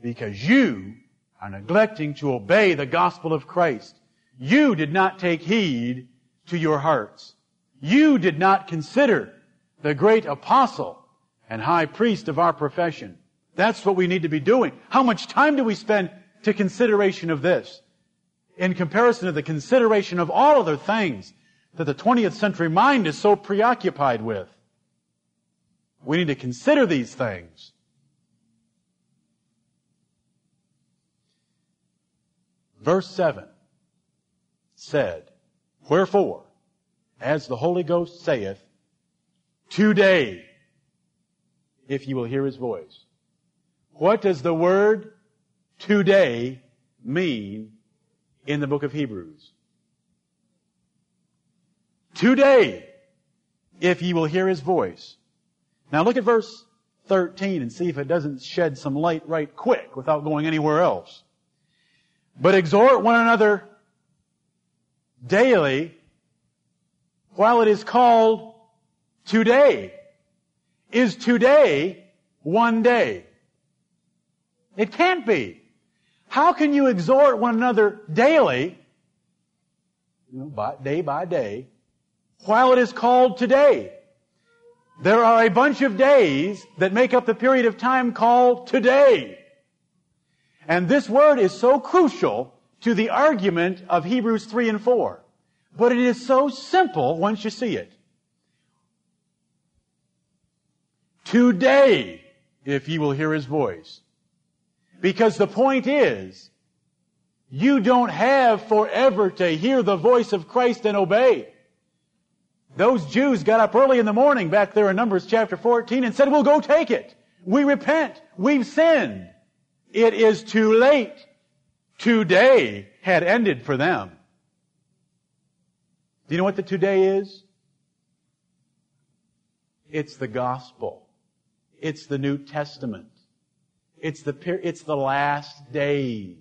Because you are neglecting to obey the gospel of Christ. You did not take heed to your hearts. You did not consider the great apostle and high priest of our profession. That's what we need to be doing. How much time do we spend to consideration of this? In comparison to the consideration of all other things that the 20th century mind is so preoccupied with. We need to consider these things. Verse 7 said, Wherefore, as the Holy Ghost saith, today if you will hear his voice. What does the word today mean in the book of Hebrews? Today, if ye will hear his voice. Now look at verse 13 and see if it doesn't shed some light right quick without going anywhere else. But exhort one another daily while it is called today is today one day? It can't be. How can you exhort one another daily, by, day by day, while it is called today? There are a bunch of days that make up the period of time called today. And this word is so crucial to the argument of Hebrews 3 and 4. But it is so simple once you see it. today if ye will hear his voice. Because the point is, you don't have forever to hear the voice of Christ and obey. Those Jews got up early in the morning back there in Numbers chapter 14 and said, we'll go take it. We repent. We've sinned. It is too late. Today had ended for them. Do you know what the today is? It's the gospel. It's the New Testament. It's the, it's the last days.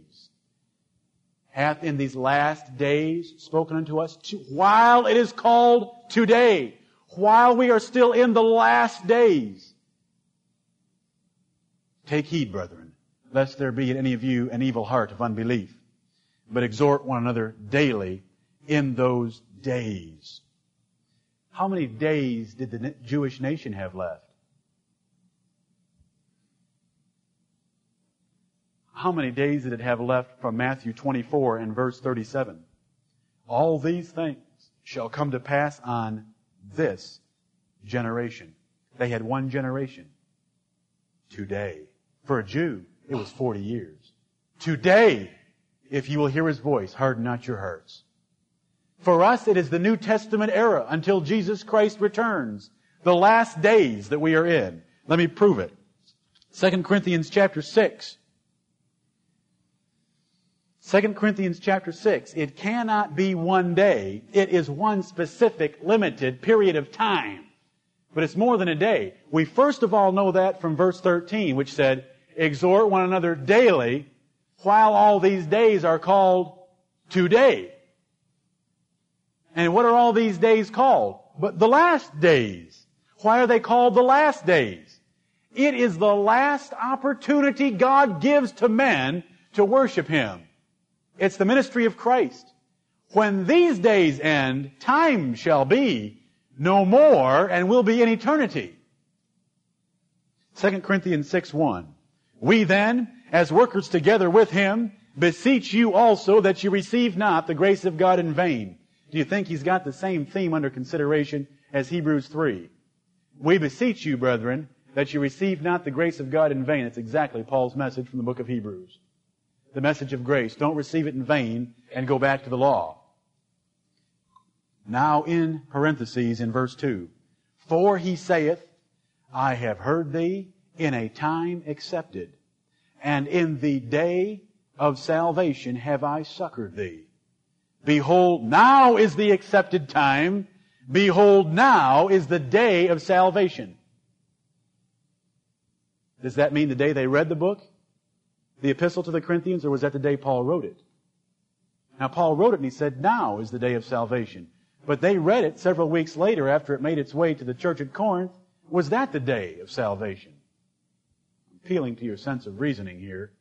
Hath in these last days spoken unto us to, while it is called today, while we are still in the last days. Take heed, brethren, lest there be in any of you an evil heart of unbelief, but exhort one another daily in those days. How many days did the Jewish nation have left? How many days did it have left from Matthew 24 and verse 37? All these things shall come to pass on this generation. They had one generation. Today. For a Jew, it was 40 years. Today, if you will hear his voice, harden not your hearts. For us, it is the New Testament era until Jesus Christ returns. The last days that we are in. Let me prove it. 2 Corinthians chapter 6. 2 Corinthians chapter 6. It cannot be one day. It is one specific, limited period of time. But it's more than a day. We first of all know that from verse 13, which said, exhort one another daily while all these days are called today. And what are all these days called? But the last days. Why are they called the last days? It is the last opportunity God gives to men to worship Him. It's the ministry of Christ. When these days end, time shall be no more and will be in eternity. 2 Corinthians 6 1. We then, as workers together with Him, beseech you also that you receive not the grace of God in vain. Do you think he's got the same theme under consideration as Hebrews 3? We beseech you, brethren, that you receive not the grace of God in vain. It's exactly Paul's message from the book of Hebrews. The message of grace. Don't receive it in vain and go back to the law. Now in parentheses in verse 2. For he saith, I have heard thee in a time accepted, and in the day of salvation have I succored thee. Behold, now is the accepted time. Behold, now is the day of salvation. Does that mean the day they read the book? The epistle to the Corinthians, or was that the day Paul wrote it? Now, Paul wrote it and he said, now is the day of salvation. But they read it several weeks later after it made its way to the church at Corinth. Was that the day of salvation? Appealing to your sense of reasoning here.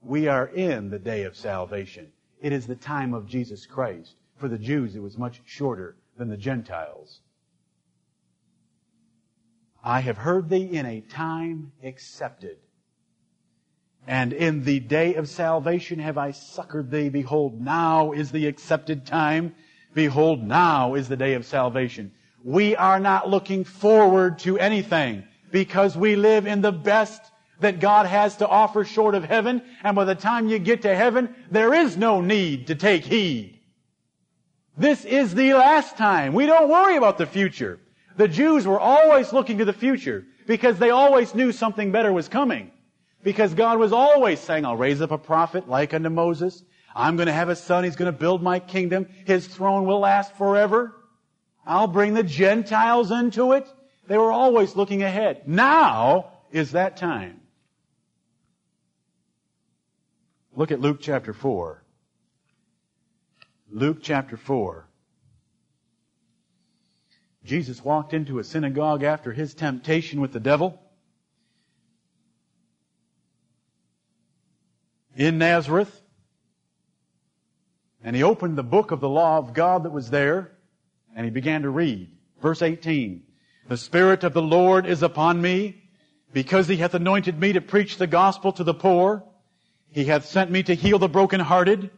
We are in the day of salvation. It is the time of Jesus Christ. For the Jews, it was much shorter than the Gentiles. I have heard thee in a time accepted. And in the day of salvation have I succored thee. Behold, now is the accepted time. Behold, now is the day of salvation. We are not looking forward to anything because we live in the best that God has to offer short of heaven, and by the time you get to heaven, there is no need to take heed. This is the last time. We don't worry about the future. The Jews were always looking to the future because they always knew something better was coming. Because God was always saying, I'll raise up a prophet like unto Moses. I'm going to have a son. He's going to build my kingdom. His throne will last forever. I'll bring the Gentiles into it. They were always looking ahead. Now is that time. Look at Luke chapter 4. Luke chapter 4. Jesus walked into a synagogue after his temptation with the devil in Nazareth. And he opened the book of the law of God that was there and he began to read. Verse 18. The Spirit of the Lord is upon me because he hath anointed me to preach the gospel to the poor. He hath sent me to heal the brokenhearted,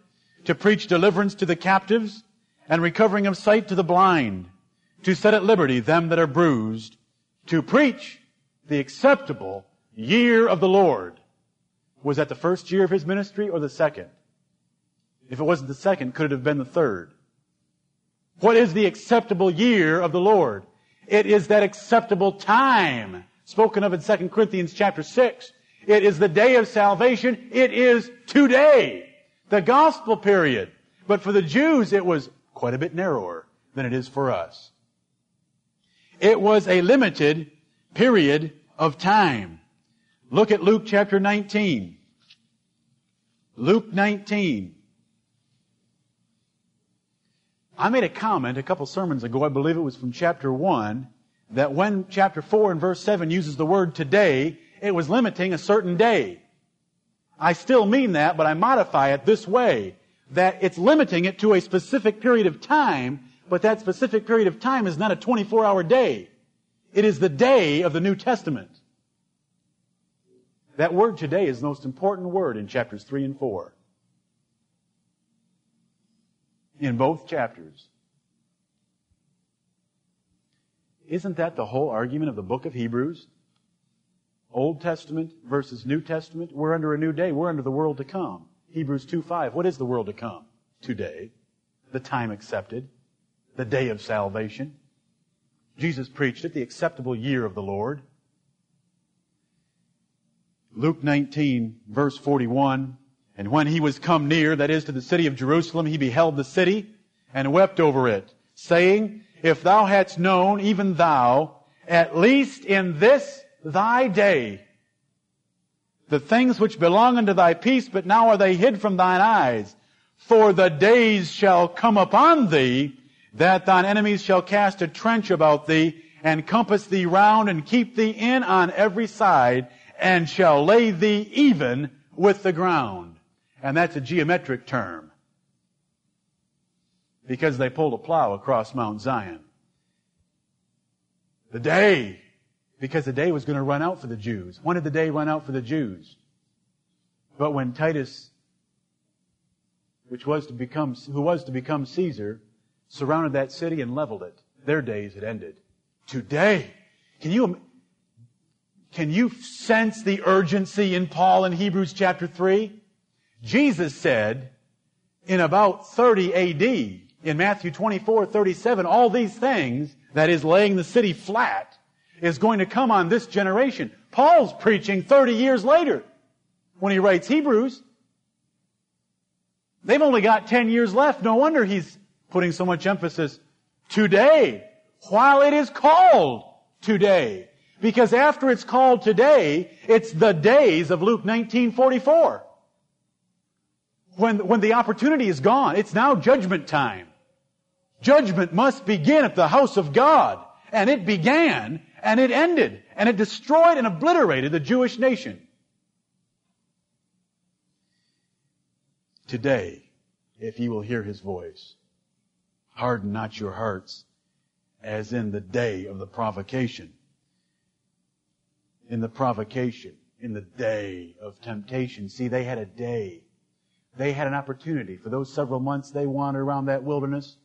to preach deliverance to the captives, and recovering of sight to the blind, to set at liberty them that are bruised, to preach the acceptable year of the Lord. Was that the first year of his ministry or the second? If it wasn't the second, could it have been the third? What is the acceptable year of the Lord? It is that acceptable time spoken of in 2 Corinthians chapter 6 it is the day of salvation. It is today. The gospel period. But for the Jews, it was quite a bit narrower than it is for us. It was a limited period of time. Look at Luke chapter 19. Luke 19. I made a comment a couple sermons ago, I believe it was from chapter 1, that when chapter 4 and verse 7 uses the word today, it was limiting a certain day. I still mean that, but I modify it this way. That it's limiting it to a specific period of time, but that specific period of time is not a 24 hour day. It is the day of the New Testament. That word today is the most important word in chapters 3 and 4. In both chapters. Isn't that the whole argument of the book of Hebrews? Old Testament versus New Testament. We're under a new day. We're under the world to come. Hebrews 2 5. What is the world to come? Today. The time accepted. The day of salvation. Jesus preached it, the acceptable year of the Lord. Luke 19, verse 41. And when he was come near, that is to the city of Jerusalem, he beheld the city and wept over it, saying, If thou hadst known, even thou, at least in this thy day, the things which belong unto thy peace, but now are they hid from thine eyes. For the days shall come upon thee that thine enemies shall cast a trench about thee and compass thee round and keep thee in on every side and shall lay thee even with the ground. And that's a geometric term. Because they pulled a plow across Mount Zion. The day, because the day was going to run out for the Jews. When did the day run out for the Jews? But when Titus, which was to become, who was to become Caesar, surrounded that city and leveled it. Their days had ended. Today, can you, can you sense the urgency in Paul in Hebrews chapter 3? Jesus said in about 30 AD, in Matthew 24, 37, all these things, that is laying the city flat, is going to come on this generation. Paul's preaching 30 years later when he writes Hebrews. They've only got 10 years left. No wonder he's putting so much emphasis today, while it is called today. Because after it's called today, it's the days of Luke 1944. When, when the opportunity is gone, it's now judgment time. Judgment must begin at the house of God. And it began, and it ended, and it destroyed and obliterated the Jewish nation. Today, if you will hear his voice, Harden not your hearts as in the day of the provocation. In the provocation, in the day of temptation. See, they had a day. They had an opportunity. For those several months they wandered around that wilderness,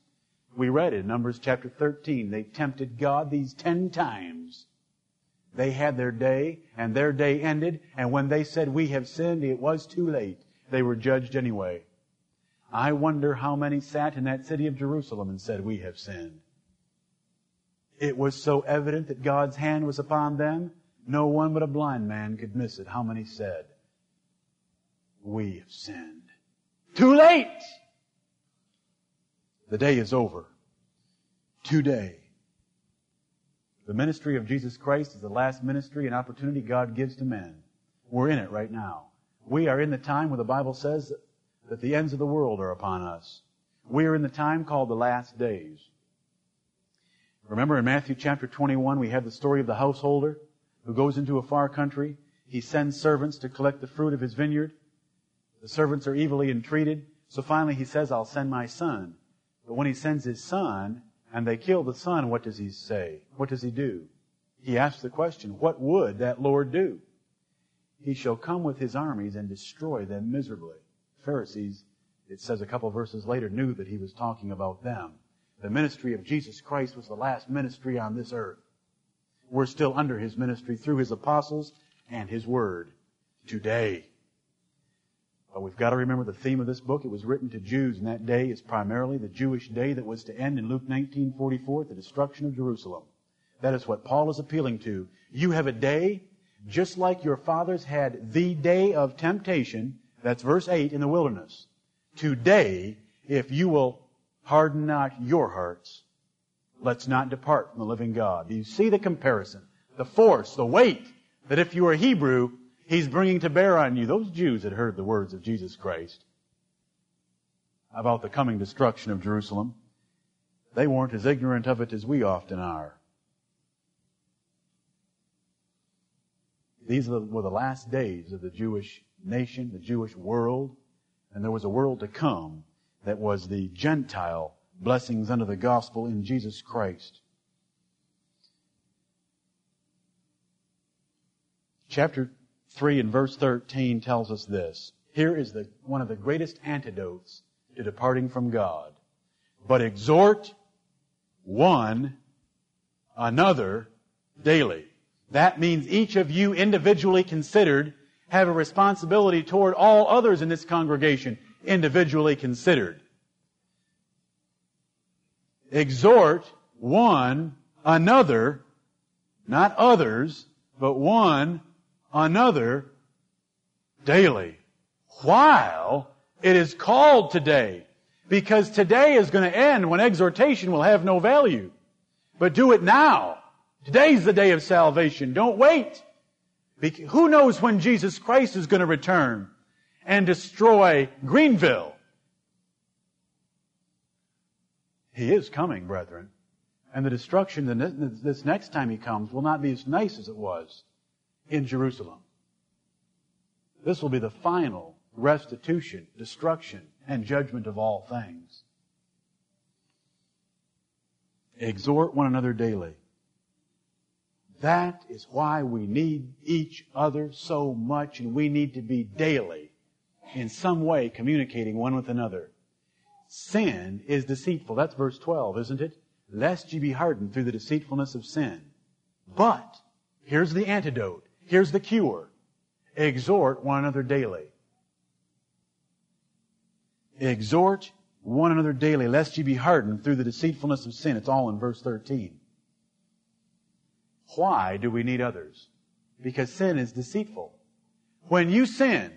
we read in Numbers chapter 13, they tempted God these ten times. They had their day, and their day ended, and when they said, we have sinned, it was too late. They were judged anyway. I wonder how many sat in that city of Jerusalem and said, We have sinned. It was so evident that God's hand was upon them, no one but a blind man could miss it. How many said, We have sinned? Too late! The day is over. Today. The ministry of Jesus Christ is the last ministry and opportunity God gives to men. We're in it right now. We are in the time where the Bible says that the ends of the world are upon us. We are in the time called the last days. Remember in Matthew chapter 21, we have the story of the householder who goes into a far country. He sends servants to collect the fruit of his vineyard. The servants are evilly entreated. So finally he says, I'll send my son. But when he sends his son and they kill the son, what does he say? What does he do? He asks the question, what would that Lord do? He shall come with his armies and destroy them miserably. Pharisees, it says a couple verses later, knew that he was talking about them. The ministry of Jesus Christ was the last ministry on this earth. We're still under his ministry through his apostles and his word today. But we've got to remember the theme of this book. It was written to Jews, and that day is primarily the Jewish day that was to end in Luke 19:44, the destruction of Jerusalem. That is what Paul is appealing to. You have a day just like your fathers had the day of temptation that's verse 8 in the wilderness. Today, if you will harden not your hearts, let's not depart from the living God. Do you see the comparison? The force, the weight that if you are a Hebrew, He's bringing to bear on you. Those Jews had heard the words of Jesus Christ about the coming destruction of Jerusalem. They weren't as ignorant of it as we often are. These were the last days of the Jewish nation, the Jewish world, and there was a world to come that was the Gentile blessings under the gospel in Jesus Christ. Chapter 3 and verse 13 tells us this. Here is the, one of the greatest antidotes to departing from God. But exhort one another daily. That means each of you individually considered have a responsibility toward all others in this congregation individually considered. Exhort one another, not others, but one another daily while it is called today. Because today is going to end when exhortation will have no value. But do it now. Today's the day of salvation. Don't wait. Who knows when Jesus Christ is going to return and destroy Greenville? He is coming, brethren. And the destruction this next time he comes will not be as nice as it was in Jerusalem. This will be the final restitution, destruction, and judgment of all things. Exhort one another daily. That is why we need each other so much and we need to be daily in some way communicating one with another. Sin is deceitful. That's verse 12, isn't it? Lest ye be hardened through the deceitfulness of sin. But, here's the antidote. Here's the cure. Exhort one another daily. Exhort one another daily, lest ye be hardened through the deceitfulness of sin. It's all in verse 13. Why do we need others? Because sin is deceitful. When you sin,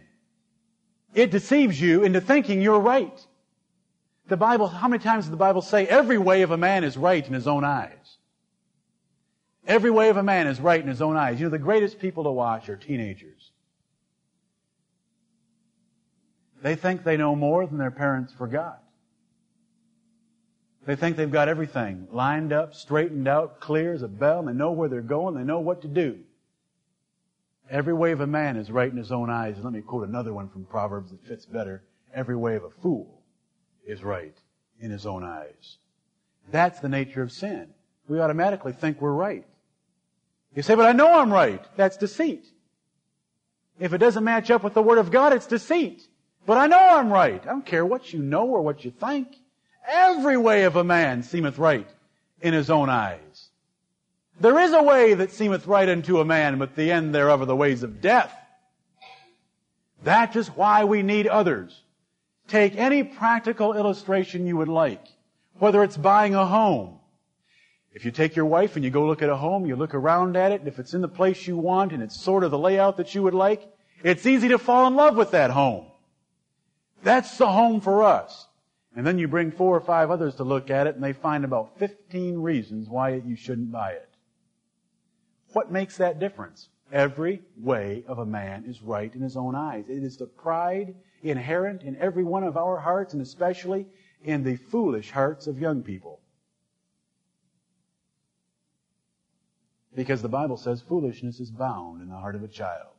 it deceives you into thinking you're right. The Bible, how many times does the Bible say every way of a man is right in his own eyes? Every way of a man is right in his own eyes. You know, the greatest people to watch are teenagers. They think they know more than their parents forgot. They think they've got everything lined up, straightened out, clear as a bell, and they know where they're going, they know what to do. Every way of a man is right in his own eyes. Let me quote another one from Proverbs that fits better. Every way of a fool is right in his own eyes. That's the nature of sin. We automatically think we're right. You say, but I know I'm right. That's deceit. If it doesn't match up with the Word of God, it's deceit. But I know I'm right. I don't care what you know or what you think. Every way of a man seemeth right in his own eyes. There is a way that seemeth right unto a man, but the end thereof are the ways of death. That is why we need others. Take any practical illustration you would like, whether it's buying a home. If you take your wife and you go look at a home, you look around at it, and if it's in the place you want and it's sort of the layout that you would like, it's easy to fall in love with that home. That's the home for us. And then you bring four or five others to look at it and they find about 15 reasons why you shouldn't buy it. What makes that difference? Every way of a man is right in his own eyes. It is the pride inherent in every one of our hearts and especially in the foolish hearts of young people. Because the Bible says foolishness is bound in the heart of a child.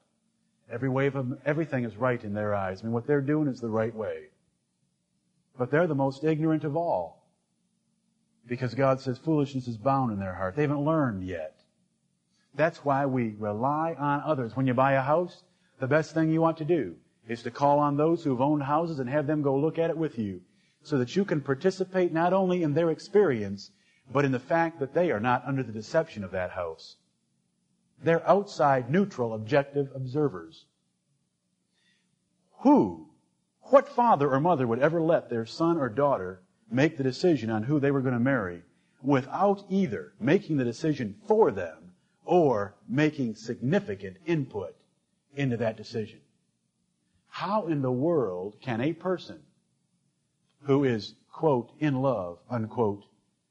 Every way of everything is right in their eyes. I mean, what they're doing is the right way. But they're the most ignorant of all. Because God says foolishness is bound in their heart. They haven't learned yet. That's why we rely on others. When you buy a house, the best thing you want to do is to call on those who've owned houses and have them go look at it with you so that you can participate not only in their experience, but in the fact that they are not under the deception of that house. They're outside, neutral, objective observers. Who what father or mother would ever let their son or daughter make the decision on who they were going to marry without either making the decision for them or making significant input into that decision? How in the world can a person who is, quote, in love, unquote,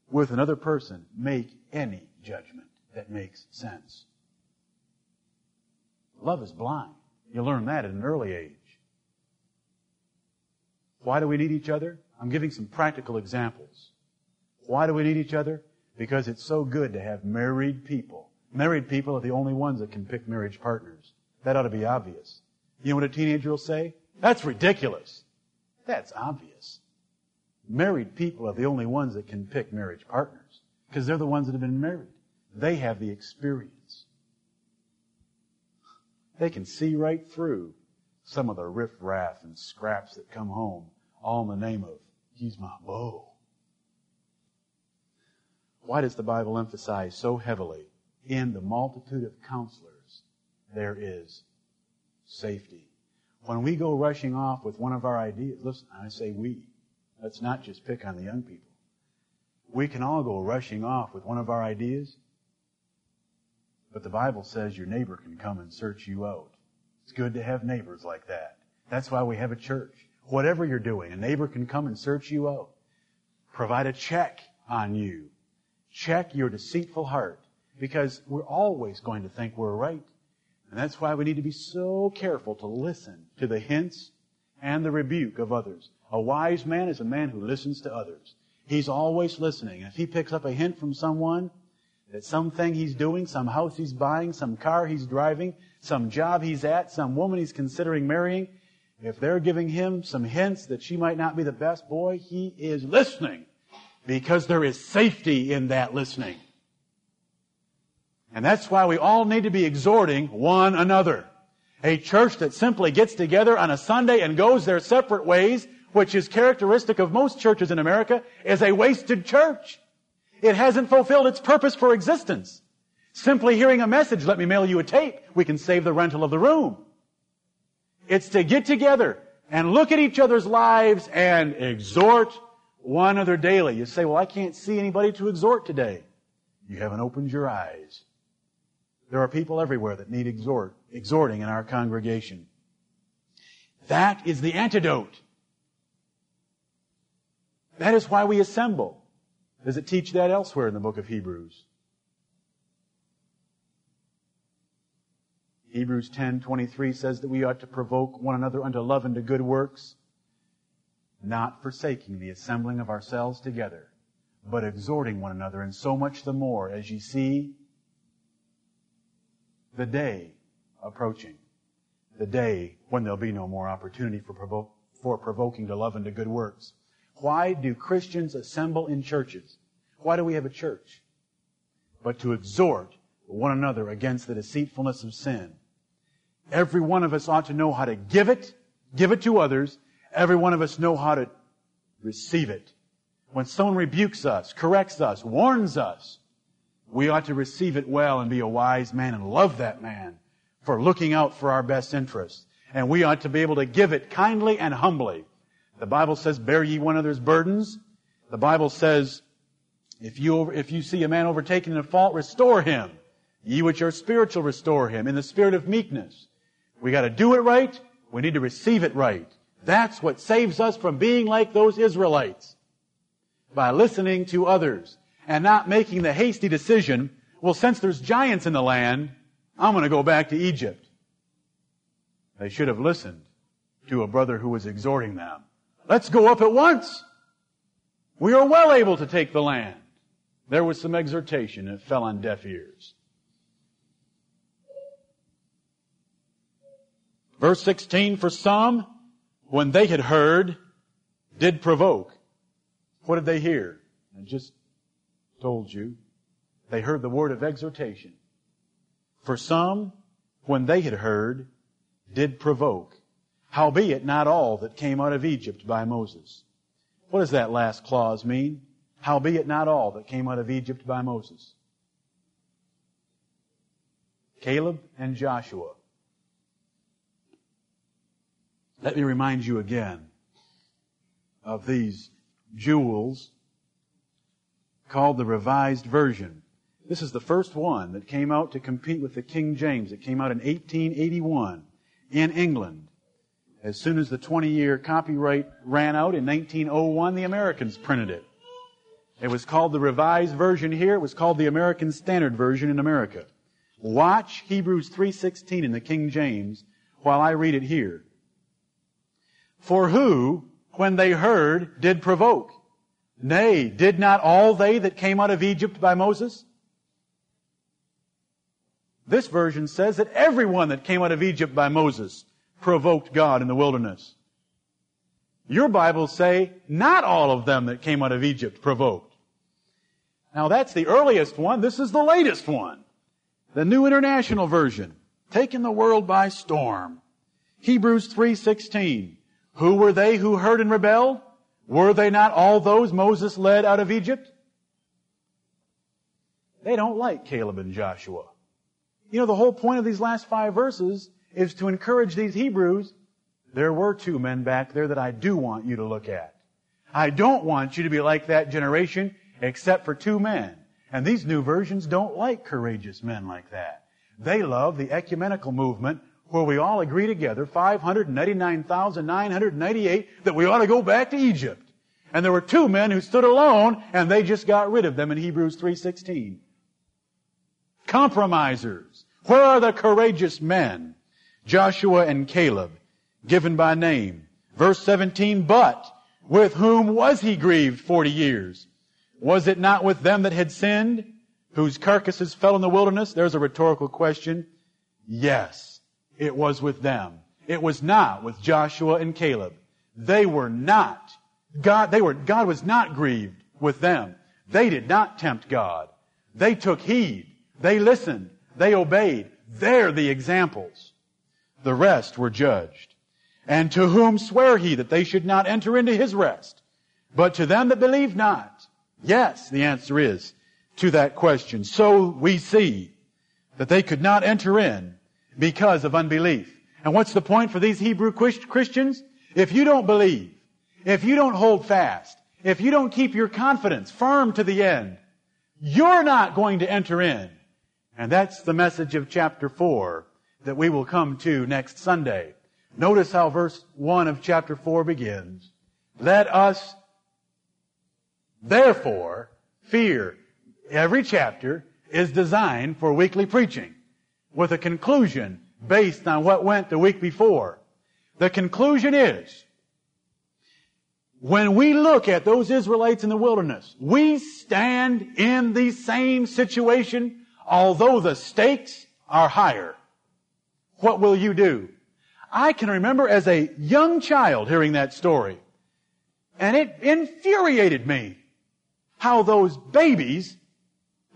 with another person make any judgment that makes sense? Love is blind. You learn that at an early age. Why do we need each other? I'm giving some practical examples. Why do we need each other? Because it's so good to have married people. Married people are the only ones that can pick marriage partners. That ought to be obvious. You know what a teenager will say? That's ridiculous. That's obvious. Married people are the only ones that can pick marriage partners because they're the ones that have been married. They have the experience. They can see right through some of the riffraff and scraps that come home, all in the name of, he's my beau. Why does the Bible emphasize so heavily in the multitude of counselors there is safety? When we go rushing off with one of our ideas, listen, I say we. Let's not just pick on the young people. We can all go rushing off with one of our ideas, but the Bible says your neighbor can come and search you out. It's good to have neighbors like that. That's why we have a church. Whatever you're doing, a neighbor can come and search you out. Provide a check on you. Check your deceitful heart because we're always going to think we're right. And that's why we need to be so careful to listen to the hints and the rebuke of others. A wise man is a man who listens to others. He's always listening. If he picks up a hint from someone that something he's doing, some house he's buying, some car he's driving, some job he's at, some woman he's considering marrying, if they're giving him some hints that she might not be the best boy, he is listening because there is safety in that listening. And that's why we all need to be exhorting one another. A church that simply gets together on a Sunday and goes their separate ways, which is characteristic of most churches in America, is a wasted church. It hasn't fulfilled its purpose for existence. Simply hearing a message, let me mail you a tape, we can save the rental of the room. It's to get together and look at each other's lives and exhort one another daily. You say, well, I can't see anybody to exhort today. You haven't opened your eyes. There are people everywhere that need exhort, exhorting in our congregation. That is the antidote. That is why we assemble. Does it teach that elsewhere in the book of Hebrews? Hebrews 10:23 says that we ought to provoke one another unto love and to good works, not forsaking the assembling of ourselves together, but exhorting one another, and so much the more as ye see the day approaching. The day when there'll be no more opportunity for, provo- for provoking to love and to good works. Why do Christians assemble in churches? Why do we have a church? But to exhort one another against the deceitfulness of sin. Every one of us ought to know how to give it, give it to others. Every one of us know how to receive it. When someone rebukes us, corrects us, warns us, we ought to receive it well and be a wise man and love that man for looking out for our best interests. And we ought to be able to give it kindly and humbly. The Bible says, bear ye one another's burdens. The Bible says, if you, if you see a man overtaken in a fault, restore him. Ye which are spiritual, restore him in the spirit of meekness. We gotta do it right. We need to receive it right. That's what saves us from being like those Israelites. By listening to others and not making the hasty decision, well, since there's giants in the land, I'm going to go back to Egypt. They should have listened to a brother who was exhorting them. Let's go up at once. We are well able to take the land. There was some exhortation it fell on deaf ears. Verse 16, for some, when they had heard, did provoke. What did they hear? I just told you. They heard the word of exhortation. For some, when they had heard, did provoke. Howbeit not all that came out of Egypt by Moses. What does that last clause mean? Howbeit not all that came out of Egypt by Moses. Caleb and Joshua. Let me remind you again of these jewels called the Revised Version. This is the first one that came out to compete with the King James. It came out in 1881 in England. As soon as the 20 year copyright ran out in 1901, the Americans printed it. It was called the Revised Version here. It was called the American Standard Version in America. Watch Hebrews 3.16 in the King James while I read it here. For who, when they heard, did provoke? Nay, did not all they that came out of Egypt by Moses? This version says that everyone that came out of Egypt by Moses provoked God in the wilderness. Your Bibles say not all of them that came out of Egypt provoked. Now that's the earliest one. This is the latest one. The New International Version. Taking the world by storm. Hebrews 3.16. Who were they who heard and rebelled? Were they not all those Moses led out of Egypt? They don't like Caleb and Joshua. You know, the whole point of these last five verses is to encourage these Hebrews. There were two men back there that I do want you to look at. I don't want you to be like that generation except for two men. And these new versions don't like courageous men like that. They love the ecumenical movement where we all agree together, 599,998, that we ought to go back to Egypt. And there were two men who stood alone and they just got rid of them in Hebrews 3.16. Compromisers. Where are the courageous men? Joshua and Caleb, given by name. Verse 17, but with whom was he grieved 40 years? Was it not with them that had sinned, whose carcasses fell in the wilderness? There's a rhetorical question. Yes, it was with them. It was not with Joshua and Caleb. They were not. God, they were, God was not grieved with them. They did not tempt God. They took heed. They listened. They obeyed. They're the examples. The rest were judged. And to whom swear he that they should not enter into his rest? But to them that believe not. Yes, the answer is to that question. So we see that they could not enter in because of unbelief. And what's the point for these Hebrew Christians? If you don't believe, if you don't hold fast, if you don't keep your confidence firm to the end, you're not going to enter in. And that's the message of chapter 4 that we will come to next Sunday. Notice how verse 1 of chapter 4 begins. Let us therefore fear. Every chapter is designed for weekly preaching with a conclusion based on what went the week before. The conclusion is, when we look at those Israelites in the wilderness, we stand in the same situation, although the stakes are higher. What will you do? I can remember as a young child hearing that story. And it infuriated me how those babies,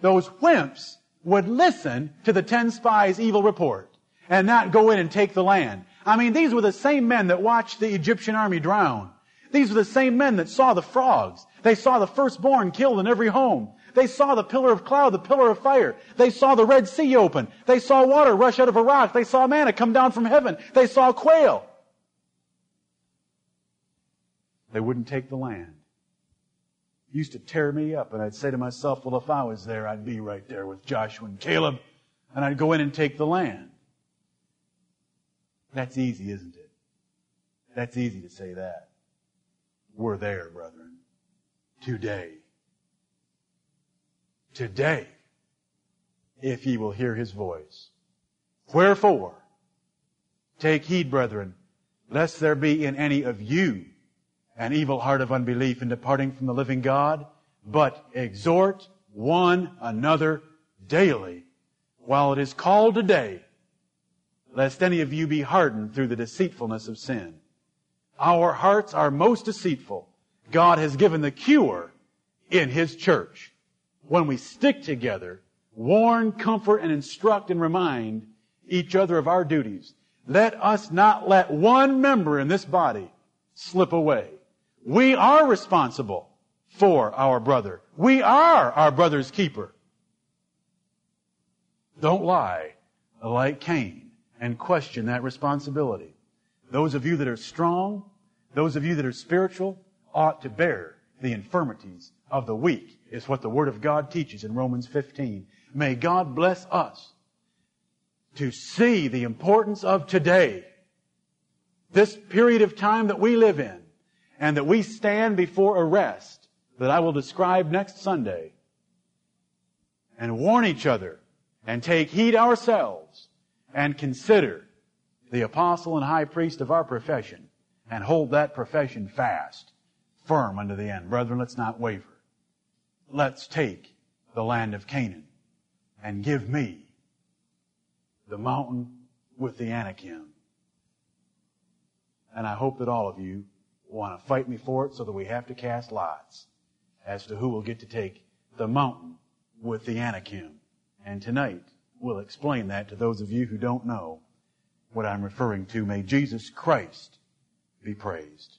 those wimps, would listen to the ten spies' evil report and not go in and take the land. I mean, these were the same men that watched the Egyptian army drown. These were the same men that saw the frogs. They saw the firstborn killed in every home. They saw the pillar of cloud, the pillar of fire. They saw the Red Sea open. They saw water rush out of a rock. They saw manna come down from heaven. They saw quail. They wouldn't take the land. It used to tear me up, and I'd say to myself, well, if I was there, I'd be right there with Joshua and Caleb, and I'd go in and take the land. That's easy, isn't it? That's easy to say that. We're there, brethren. Today today, if ye will hear his voice. Wherefore, take heed, brethren, lest there be in any of you an evil heart of unbelief in departing from the living God, but exhort one another daily while it is called today, lest any of you be hardened through the deceitfulness of sin. Our hearts are most deceitful. God has given the cure in His church when we stick together, warn, comfort, and instruct and remind each other of our duties. Let us not let one member in this body slip away. We are responsible for our brother. We are our brother's keeper. Don't lie like Cain and question that responsibility. Those of you that are strong, those of you that are spiritual, ought to bear the infirmities of the weak is what the Word of God teaches in Romans 15. May God bless us to see the importance of today, this period of time that we live in, and that we stand before arrest that I will describe next Sunday, and warn each other, and take heed ourselves, and consider the apostle and high priest of our profession, and hold that profession fast, firm unto the end. Brethren, let's not waver let's take the land of Canaan and give me the mountain with the Anakim. And I hope that all of you want to fight me for it so that we have to cast lots as to who will get to take the mountain with the Anakim. And tonight we'll explain that to those of you who don't know what I'm referring to. May Jesus Christ be praised.